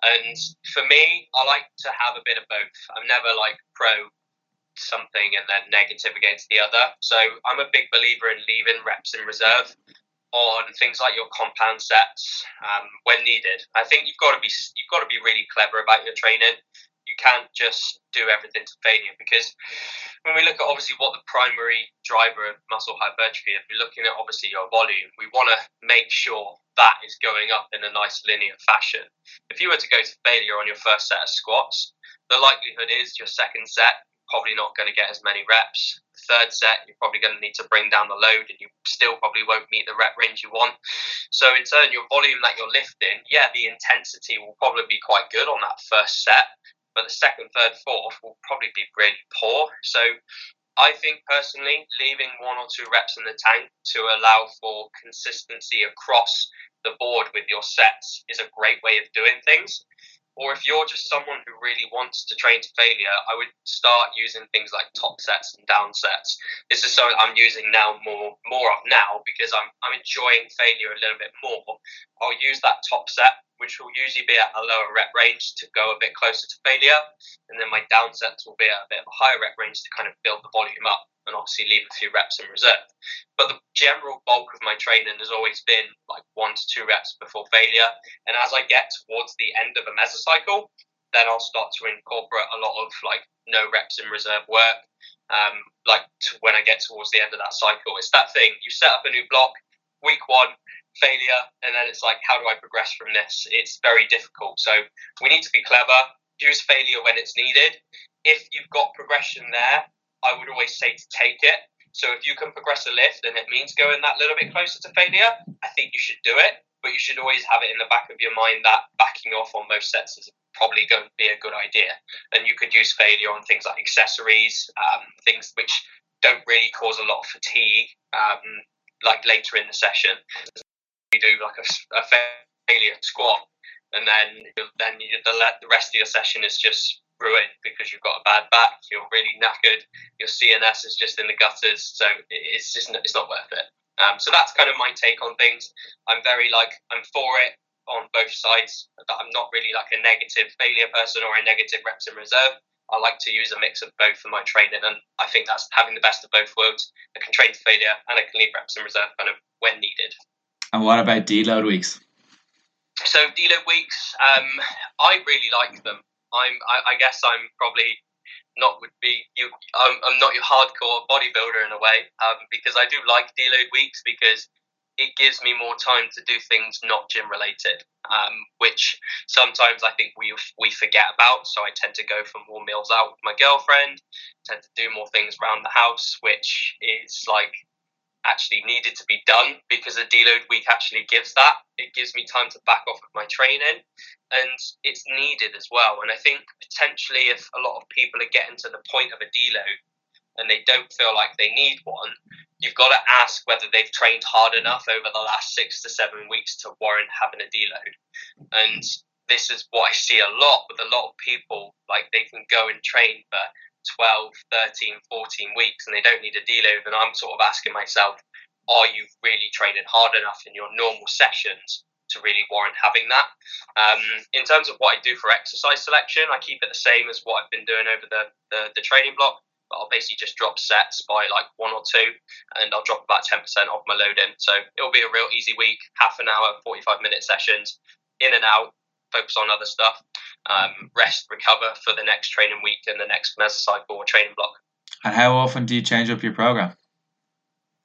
And for me, I like to have a bit of both. I'm never like pro something and then negative against the other. So, I'm a big believer in leaving reps in reserve on things like your compound sets um, when needed. I think you've got to be you've got to be really clever about your training. You can't just do everything to failure because when we look at obviously what the primary driver of muscle hypertrophy, if you're looking at obviously your volume, we want to make sure that is going up in a nice linear fashion. If you were to go to failure on your first set of squats, the likelihood is your second set probably not going to get as many reps. Third set, you're probably going to need to bring down the load, and you still probably won't meet the rep range you want. So, in turn, your volume that you're lifting, yeah, the intensity will probably be quite good on that first set, but the second, third, fourth will probably be really poor. So, I think personally, leaving one or two reps in the tank to allow for consistency across the board with your sets is a great way of doing things. Or if you're just someone who really wants to train to failure, I would start using things like top sets and down sets. This is something I'm using now more more of now because I'm I'm enjoying failure a little bit more. I'll use that top set, which will usually be at a lower rep range to go a bit closer to failure, and then my down sets will be at a bit of a higher rep range to kind of build the volume up and obviously leave a few reps in reserve. But the general bulk of my training has always been like one to two reps before failure. And as I get towards the end of a mesocycle, then I'll start to incorporate a lot of like no reps in reserve work. Um, like when I get towards the end of that cycle, it's that thing. You set up a new block, week one, failure, and then it's like, how do I progress from this? It's very difficult. So we need to be clever, use failure when it's needed. If you've got progression there, I would always say to take it. So if you can progress a lift and it means going that little bit closer to failure, I think you should do it. But you should always have it in the back of your mind that backing off on most sets is probably going to be a good idea. And you could use failure on things like accessories, um, things which don't really cause a lot of fatigue, um, like later in the session. You do like a, a failure squat, and then then you, the, the rest of your session is just ruined because you've got a bad back, you're really knackered, your CNS is just in the gutters, so it's just it's not worth it. Um, so that's kind of my take on things. I'm very like I'm for it on both sides. I'm not really like a negative failure person or a negative reps in reserve. I like to use a mix of both for my training, and I think that's having the best of both worlds. I can train to failure and I can leave reps in reserve kind of when needed. And what about deload weeks? So deload weeks, um, I really like them. I'm I, I guess I'm probably not would be you. I'm, I'm not your hardcore bodybuilder in a way um, because I do like deload weeks because it gives me more time to do things not gym related, um, which sometimes I think we we forget about. So I tend to go for more meals out with my girlfriend, tend to do more things around the house, which is like actually needed to be done because a deload week actually gives that. It gives me time to back off of my training and it's needed as well. And I think potentially if a lot of people are getting to the point of a deload and they don't feel like they need one, you've got to ask whether they've trained hard enough over the last six to seven weeks to warrant having a deload. And this is what I see a lot with a lot of people. Like they can go and train for 12, 13, 14 weeks and they don't need a deload. And I'm sort of asking myself, are you really training hard enough in your normal sessions to really warrant having that? Um, in terms of what I do for exercise selection, I keep it the same as what I've been doing over the, the, the training block. But I'll basically just drop sets by like one or two, and I'll drop about 10% off my load in. So it'll be a real easy week, half an hour, 45 minute sessions, in and out, focus on other stuff, um, rest, recover for the next training week and the next mesocycle or training block. And how often do you change up your program?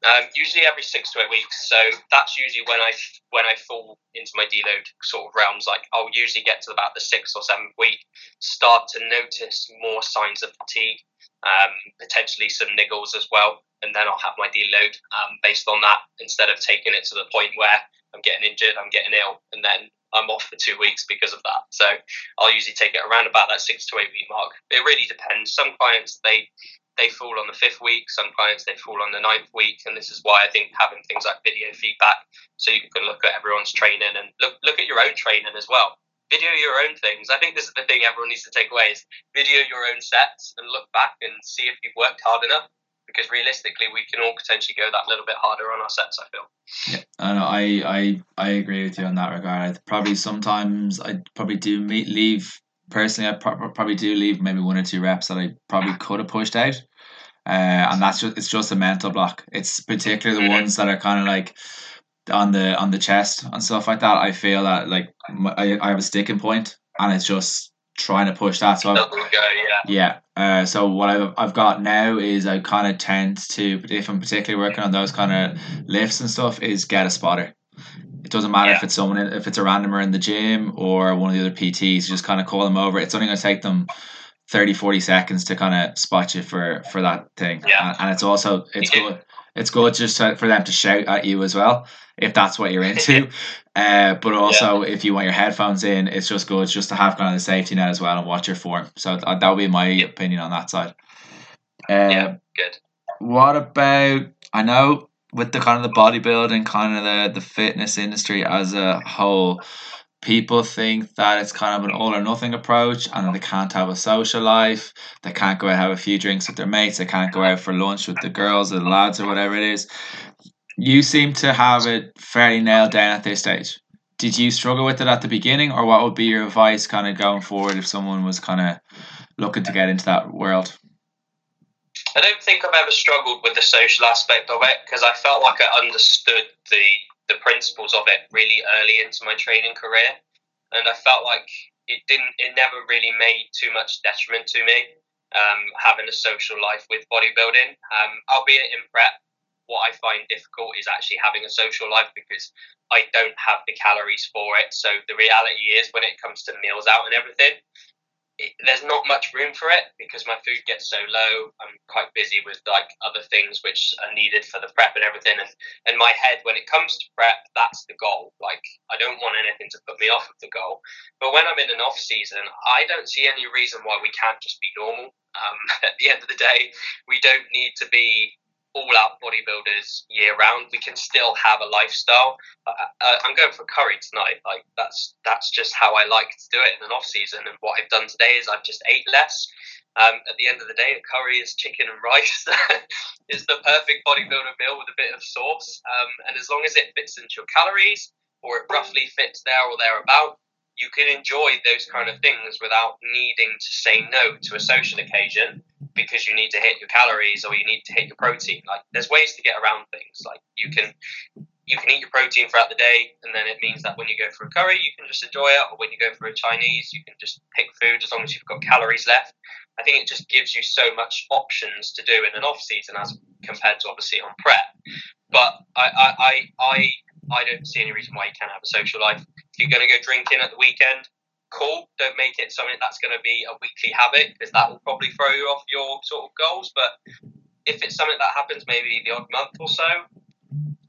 Um, usually every six to eight weeks. So that's usually when I when I fall into my deload sort of realms. Like I'll usually get to about the sixth or seventh week, start to notice more signs of fatigue, um, potentially some niggles as well, and then I'll have my deload um, based on that instead of taking it to the point where I'm getting injured, I'm getting ill, and then I'm off for two weeks because of that. So I'll usually take it around about that six to eight week mark. It really depends. Some clients they they fall on the fifth week. Some clients they fall on the ninth week, and this is why I think having things like video feedback, so you can look at everyone's training and look look at your own training as well. Video your own things. I think this is the thing everyone needs to take away is video your own sets and look back and see if you've worked hard enough because realistically we can all potentially go that little bit harder on our sets i feel yeah i know i i i agree with you on that regard I probably sometimes i probably do meet, leave personally i pro- probably do leave maybe one or two reps that i probably could have pushed out uh, and that's just it's just a mental block it's particularly the mm-hmm. ones that are kind of like on the on the chest and stuff like that i feel that like I, I have a sticking point and it's just trying to push that. So go, yeah. Yeah. Uh, so what I've, I've got now is I kind of tend to, if I'm particularly working on those kind of lifts and stuff, is get a spotter. It doesn't matter yeah. if it's someone, if it's a randomer in the gym or one of the other PTs, just kind of call them over. It's only going to take them 30, 40 seconds to kind of spot you for, for that thing. Yeah. And, and it's also, it's good. It's good just to, for them to shout at you as well, if that's what you're into. Uh, but also, yeah. if you want your headphones in, it's just good just to have kind of the safety net as well and watch your form. So that, that would be my opinion on that side. Uh, yeah. good. What about? I know with the kind of the bodybuilding, kind of the the fitness industry as a whole, people think that it's kind of an all or nothing approach and they can't have a social life. They can't go out and have a few drinks with their mates. They can't go out for lunch with the girls or the lads or whatever it is. You seem to have it fairly nailed down at this stage. Did you struggle with it at the beginning, or what would be your advice kind of going forward if someone was kind of looking to get into that world? I don't think I've ever struggled with the social aspect of it because I felt like I understood the the principles of it really early into my training career, and I felt like it didn't. It never really made too much detriment to me um, having a social life with bodybuilding. Um, albeit in prep, what I find difficult is actually having a social life because I don't have the calories for it. So the reality is, when it comes to meals out and everything, there's not much room for it because my food gets so low. I'm quite busy with like other things which are needed for the prep and everything. And in my head, when it comes to prep, that's the goal. Like I don't want anything to put me off of the goal. But when I'm in an off season, I don't see any reason why we can't just be normal. Um, at the end of the day, we don't need to be all out bodybuilders year round. We can still have a lifestyle. Uh, uh, I'm going for curry tonight. Like that's that's just how I like to do it in an off season. And what I've done today is I've just ate less. Um, at the end of the day, a curry is chicken and rice. is the perfect bodybuilder meal with a bit of sauce. Um, and as long as it fits into your calories or it roughly fits there or thereabout, you can enjoy those kind of things without needing to say no to a social occasion because you need to hit your calories or you need to hit your protein. Like there's ways to get around things. Like you can you can eat your protein throughout the day, and then it means that when you go for a curry, you can just enjoy it, or when you go for a Chinese, you can just pick food as long as you've got calories left. I think it just gives you so much options to do in an off season as compared to obviously on prep. But I I, I, I I don't see any reason why you can't have a social life. You're going to go drinking at the weekend, cool. Don't make it something that's going to be a weekly habit because that will probably throw you off your sort of goals. But if it's something that happens maybe the odd month or so,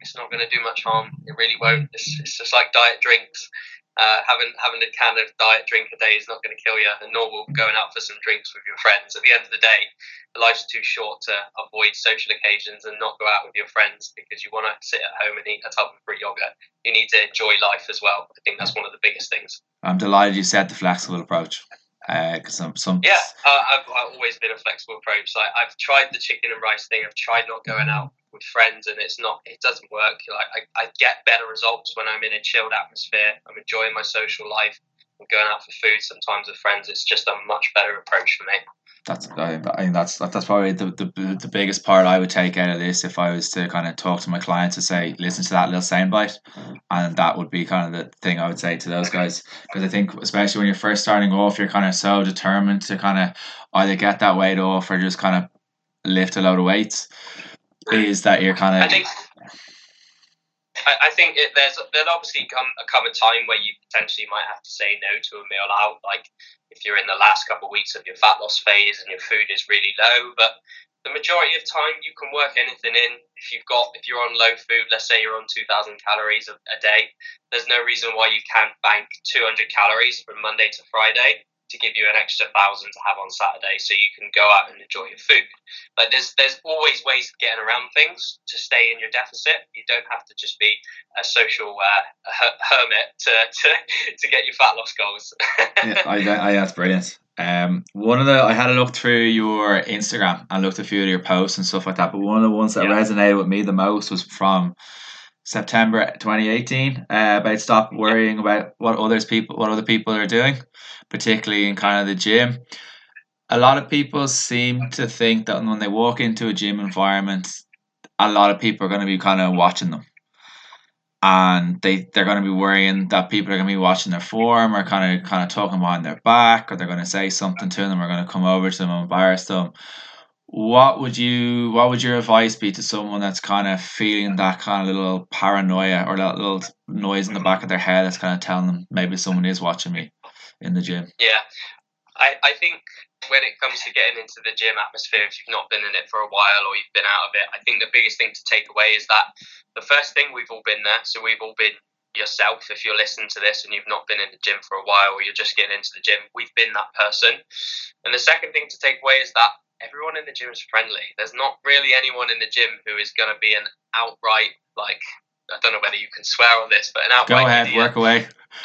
it's not going to do much harm. It really won't. It's, it's just like diet drinks. Uh, having having a can of diet drink a day is not going to kill you. And nor will going out for some drinks with your friends. At the end of the day, life's too short to avoid social occasions and not go out with your friends because you want to sit at home and eat a tub of fruit yogurt. You need to enjoy life as well. I think that's one of the biggest things. I'm delighted you said the flexible approach. Because uh, some, some yeah, uh, I've, I've always been a flexible approach. Like I've tried the chicken and rice thing. I've tried not going out with friends, and it's not. It doesn't work. Like I, I get better results when I'm in a chilled atmosphere. I'm enjoying my social life. I'm going out for food sometimes with friends. It's just a much better approach for me that's I, think that's that's probably the, the the biggest part I would take out of this if I was to kind of talk to my clients to say listen to that little soundbite, and that would be kind of the thing I would say to those guys because I think especially when you're first starting off, you're kind of so determined to kind of either get that weight off or just kind of lift a load of weights. Is that you're kind of I think I, think it, there's there'll obviously come a come a time where you potentially might have to say no to a meal out, like if you're in the last couple of weeks of your fat loss phase and your food is really low. But the majority of time, you can work anything in. If you've got if you're on low food, let's say you're on 2,000 calories a, a day, there's no reason why you can't bank 200 calories from Monday to Friday to give you an extra thousand to have on Saturday, so you can go out and enjoy your food. But there's there's always ways of getting around things to stay in your deficit. You don't have to just be a social uh, her- hermit to, to to get your fat loss goals. yeah, I, I, that's brilliant. Um, one of the I had a look through your Instagram and looked a few of your posts and stuff like that. But one of the ones that yeah. resonated with me the most was from September 2018 uh, about stop worrying about what others people what other people are doing, particularly in kind of the gym. A lot of people seem to think that when they walk into a gym environment, a lot of people are going to be kind of watching them, and they they're going to be worrying that people are going to be watching their form or kind of kind of talking behind their back, or they're going to say something to them, or going to come over to them and embarrass them. What would you what would your advice be to someone that's kind of feeling that kind of little paranoia or that little noise in the back of their head that's kind of telling them maybe someone is watching me in the gym. Yeah. I i think when it comes to getting into the gym atmosphere if you've not been in it for a while or you've been out of it i think the biggest thing to take away is that the first thing we've all been there. So we've all been yourself. If you're listening to this and you've not been in the gym for a while or you're just getting into the gym we've been that person. And the second thing to take away is that everyone in the gym is friendly. There's not really anyone in the gym who is going to be an outright like I don't know whether you can swear on this, but an outright Go ahead, idiot. work away.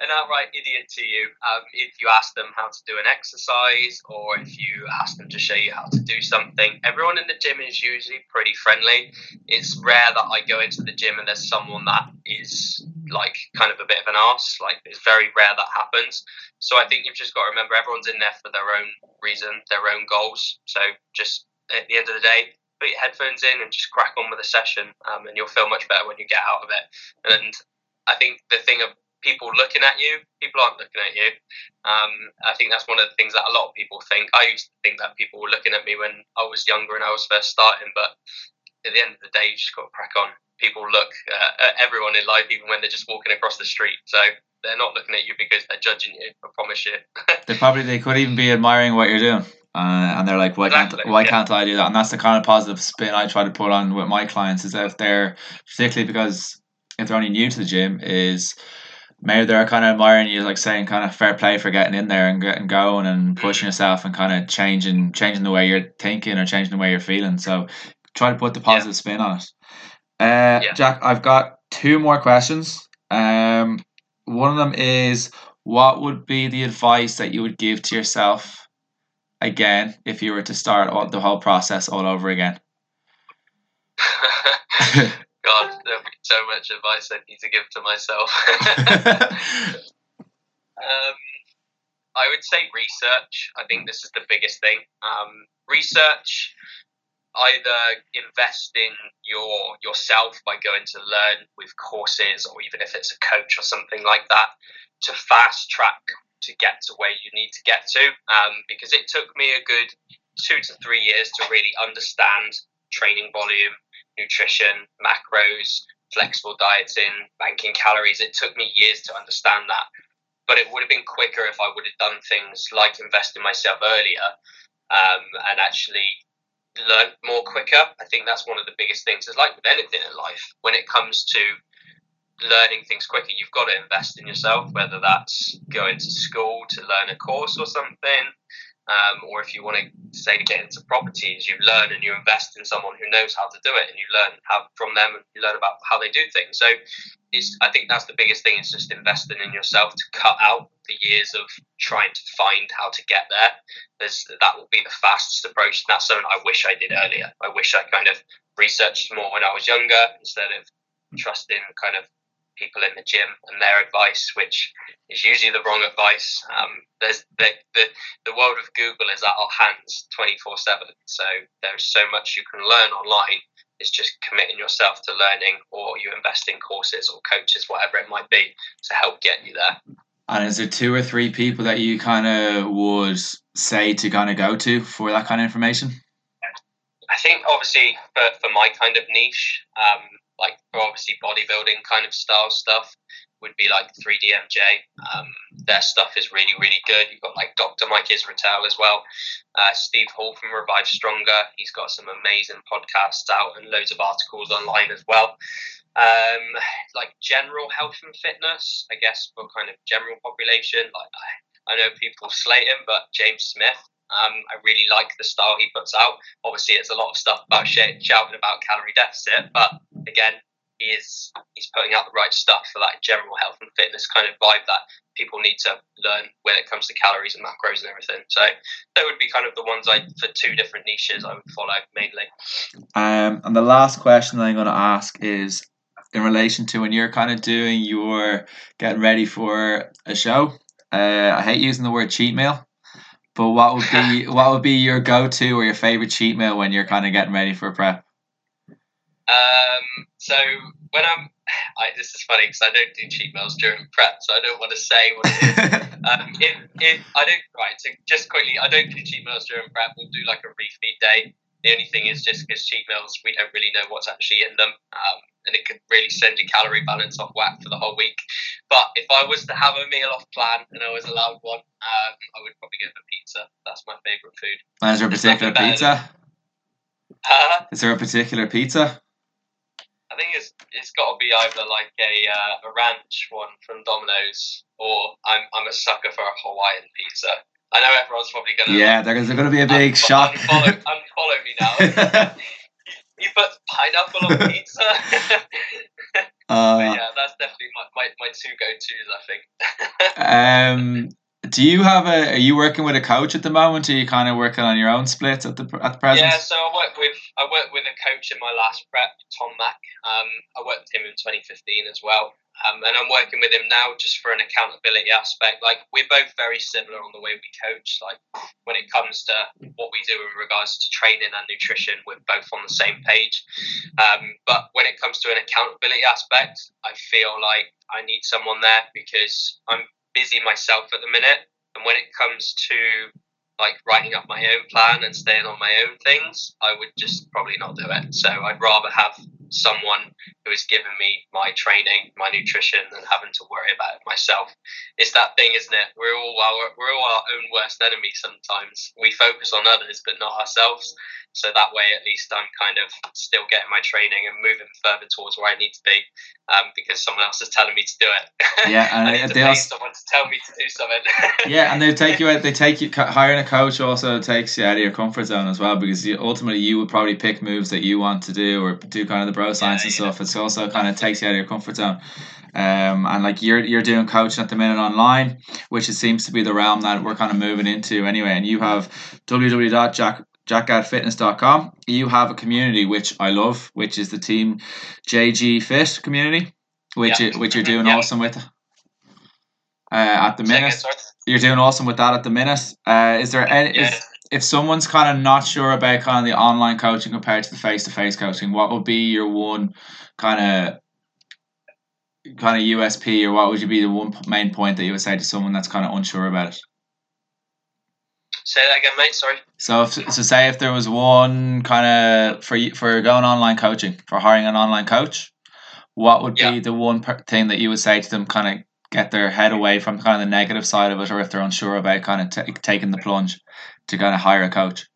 an outright idiot to you um, if you ask them how to do an exercise or if you ask them to show you how to do something. Everyone in the gym is usually pretty friendly. It's rare that I go into the gym and there's someone that is like kind of a bit of an ass. Like it's very rare that happens. So I think you've just got to remember everyone's in there for their own reason, their own goals. So just at the end of the day, put your headphones in and just crack on with the session, um, and you'll feel much better when you get out of it. And I think the thing of people looking at you, people aren't looking at you. Um, I think that's one of the things that a lot of people think. I used to think that people were looking at me when I was younger and I was first starting, but at the end of the day, you just got to crack on. People look uh, at everyone in life, even when they're just walking across the street. So they're not looking at you because they're judging you. I promise you. they probably they could even be admiring what you're doing. Uh, and they're like, why Exactly, can't why yeah. can't I do that? And that's the kind of positive spin I try to put on with my clients is if they're particularly because if they're only new to the gym is maybe they're kind of admiring you, like saying kind of fair play for getting in there and getting going and pushing yourself and kind of changing changing the way you're thinking or changing the way you're feeling. So try to put the positive spin on it. Uh, Yeah. Jack, I've got two more questions. Um, one of them is what would be the advice that you would give to yourself again if you were to start all, the whole process all over again? God, there'll be so much advice I need to give to myself. um, I would say research. I think this is the biggest thing. Um, research, either invest in your yourself by going to learn with courses, or even if it's a coach or something like that, to fast track to get to where you need to get to. Um, because it took me a good two to three years to really understand training volume, nutrition, macros, flexible dieting, banking calories. It took me years to understand that. But it would have been quicker if I would have done things like invest in myself earlier um, and actually learned more quicker. I think that's one of the biggest things. It's like with anything in life, when it comes to learning things quicker, you've got to invest in yourself, whether that's going to school to learn a course or something, um, or if you want to say get into properties, you learn and you invest in someone who knows how to do it, and you learn how from them, and you learn about how they do things. So, I think that's the biggest thing is just investing in yourself to cut out the years of trying to find how to get there. There's that will be the fastest approach, and that's something I wish I did earlier. I wish I kind of researched more when I was younger instead of trusting kind of people in the gym and their advice, which is usually the wrong advice. Um, there's the, the the world of Google is at our hands 24 seven. So there's so much you can learn online. It's just committing yourself to learning, or you invest in courses or coaches, whatever it might be, to help get you there. And is there two or three people that you kind of would say to kind of go to for that kind of information? I think obviously for, for my kind of niche, um, like for obviously bodybuilding kind of style stuff, would be like 3DMJ. Um, their stuff is really, really good. You've got like Dr. Mike Israetel as well. Uh, Steve Hall from Revive Stronger. He's got some amazing podcasts out and loads of articles online as well. Um, like general health and fitness, I guess for kind of general population. Like I, I know people slate him, but James Smith, um, I really like the style he puts out. Obviously, it's a lot of stuff about shit, shouting about calorie deficit, but again, he is he's putting out the right stuff for that general health and fitness kind of vibe that people need to learn when it comes to calories and macros and everything. So that would be kind of the ones I for two different niches I would follow mainly. Um, and the last question I'm going to ask is in relation to when you're kind of doing your getting ready for a show. Uh, I hate using the word cheat meal, but what would be what would be your go to or your favorite cheat meal when you're kind of getting ready for a prep? Um, so when I'm, I, this is funny because I don't do cheat meals during prep, so I don't want to say what it is. um, if, if I don't, right, so just quickly, I don't do cheat meals during prep. We'll do like a refeed day. The only thing is just because cheat meals, we don't really know what's actually in them. Um, and it could really send your calorie balance off whack for the whole week. But if I was to have a meal off plan and I was allowed one, um, I would probably go for pizza. That's my favourite food. And is there a particular pizza? Uh, Is there a particular pizza? I think it's it's got to be either like a uh, a ranch one from Domino's, or I'm I'm a sucker for a Hawaiian pizza. I know everyone's probably going to. Yeah, there's going to be a big shock. Unfollow, unfollow me now. you put pineapple on pizza. uh, but yeah, that's definitely my, my, my two go tos. I think. um, do you have a? Are you working with a coach at the moment? Or are you kind of working on your own splits at the at the present? Yeah, so I worked with I worked with a coach in my last prep, Tom Mack. Um, I worked with him in 2015 as well, um, and I'm working with him now just for an accountability aspect. Like we're both very similar on the way we coach. Like when it comes to what we do in regards to training and nutrition, we're both on the same page. Um, but when it comes to an accountability aspect, I feel like I need someone there because I'm busy myself at the minute, and when it comes to like writing up my own plan and staying on my own things, I would just probably not do it. So I'd rather have someone who is giving me my training, my nutrition, and having to worry about it myself. It's that thing, isn't it? We're all our, we're all our own worst enemy. Sometimes we focus on others, but not ourselves. So that way, at least I'm kind of still getting my training and moving further towards where I need to be, um, because someone else is telling me to do it. Yeah, and I need they also- someone to tell me to do something. yeah, and they take you out. They take you hiring a coach also takes you out of your comfort zone as well because you, ultimately you would probably pick moves that you want to do or do kind of the bro science and yeah. stuff. It's also kind of takes you out of your comfort zone. Um, and like you're you're doing coaching at the minute online, which it seems to be the realm that we're kind of moving into anyway. And you have www.jack jackgaddfitness.com. You have a community which I love, which is the team JG Fit community, which Yeah. you, which you're doing Yeah. awesome with. Uh, at the minute, you're doing awesome with that at the minute. Uh, is there any, Yeah. If, someone's kind of not sure about kind of the online coaching compared to the face to face coaching, what would be your one kind of kind of USP or what would you be the one main point that you would say to someone that's kind of unsure about it? Say that again, mate. Sorry. So, if, so say if there was one kind of for for going online coaching for hiring an online coach, what would be the one per- thing that you would say to them, kind of get their head away from kind of the negative side of it, or if they're unsure about kind of t- taking the plunge to kind of hire a coach?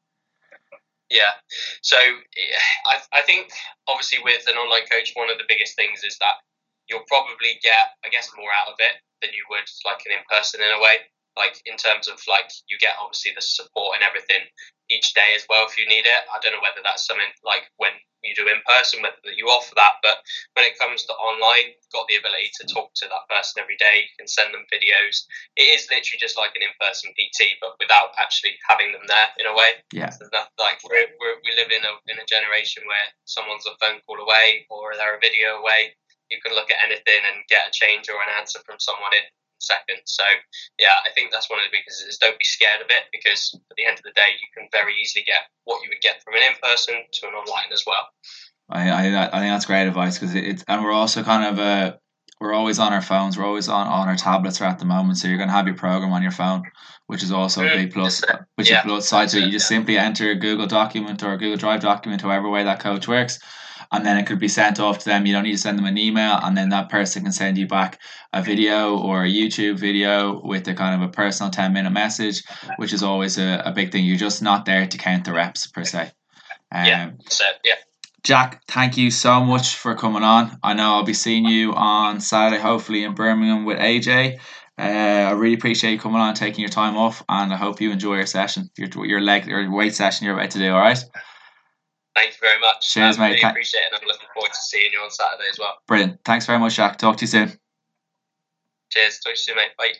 Yeah. So eh, I, I think obviously with an online coach, one of the biggest things is that you'll probably get, I guess, more out of it than you would like an in person in a way. Like in terms of like you get obviously the support and everything each day as well if you need it. I don't know whether that's something like when you do in person, whether you offer that, but when it comes to online, you've got the ability to talk to that person every day. You can send them videos. It is literally just like an in person PT, but without actually having them there in a way. Yeah. So that, like we're, we're, we live in a in a generation where someone's a phone call away or they're a video away. You can look at anything and get a change or an answer from someone in seconds. So yeah, I think that's one of the biggest is don't be scared of it because at the end of the day, you can very easily get what you would get from an in person to an online as well. I, I, I think that's great advice because it, it's and we're also kind of uh, we're always on our phones, we're always on, on our tablets at the moment, so you're gonna have your program on your phone, which is also a Mm, big plus. Which Yeah, is plus side to it. You just yeah. simply enter a Google document or a Google Drive document, however way that coach works, and then it could be sent off to them. You don't need to send them an email, and then that person can send you back a video or a YouTube video with a kind of a personal ten minute message, which is always a, a big thing. You're just not there to count the reps per se. Um, Yeah. So yeah, Jack, thank you so much for coming on. I know I'll be seeing you on Saturday, hopefully in Birmingham with AJ. Uh, I really appreciate you coming on, and taking your time off, and I hope you enjoy your session, your your leg, your weight session you're about to do. All right, thank you very much. Cheers, I mate. Really appreciate it. and I'm looking forward to seeing you on Saturday as well. brilliant. Thanks very much, Jack. Talk to you soon. Cheers. Talk to you soon, mate. Bye.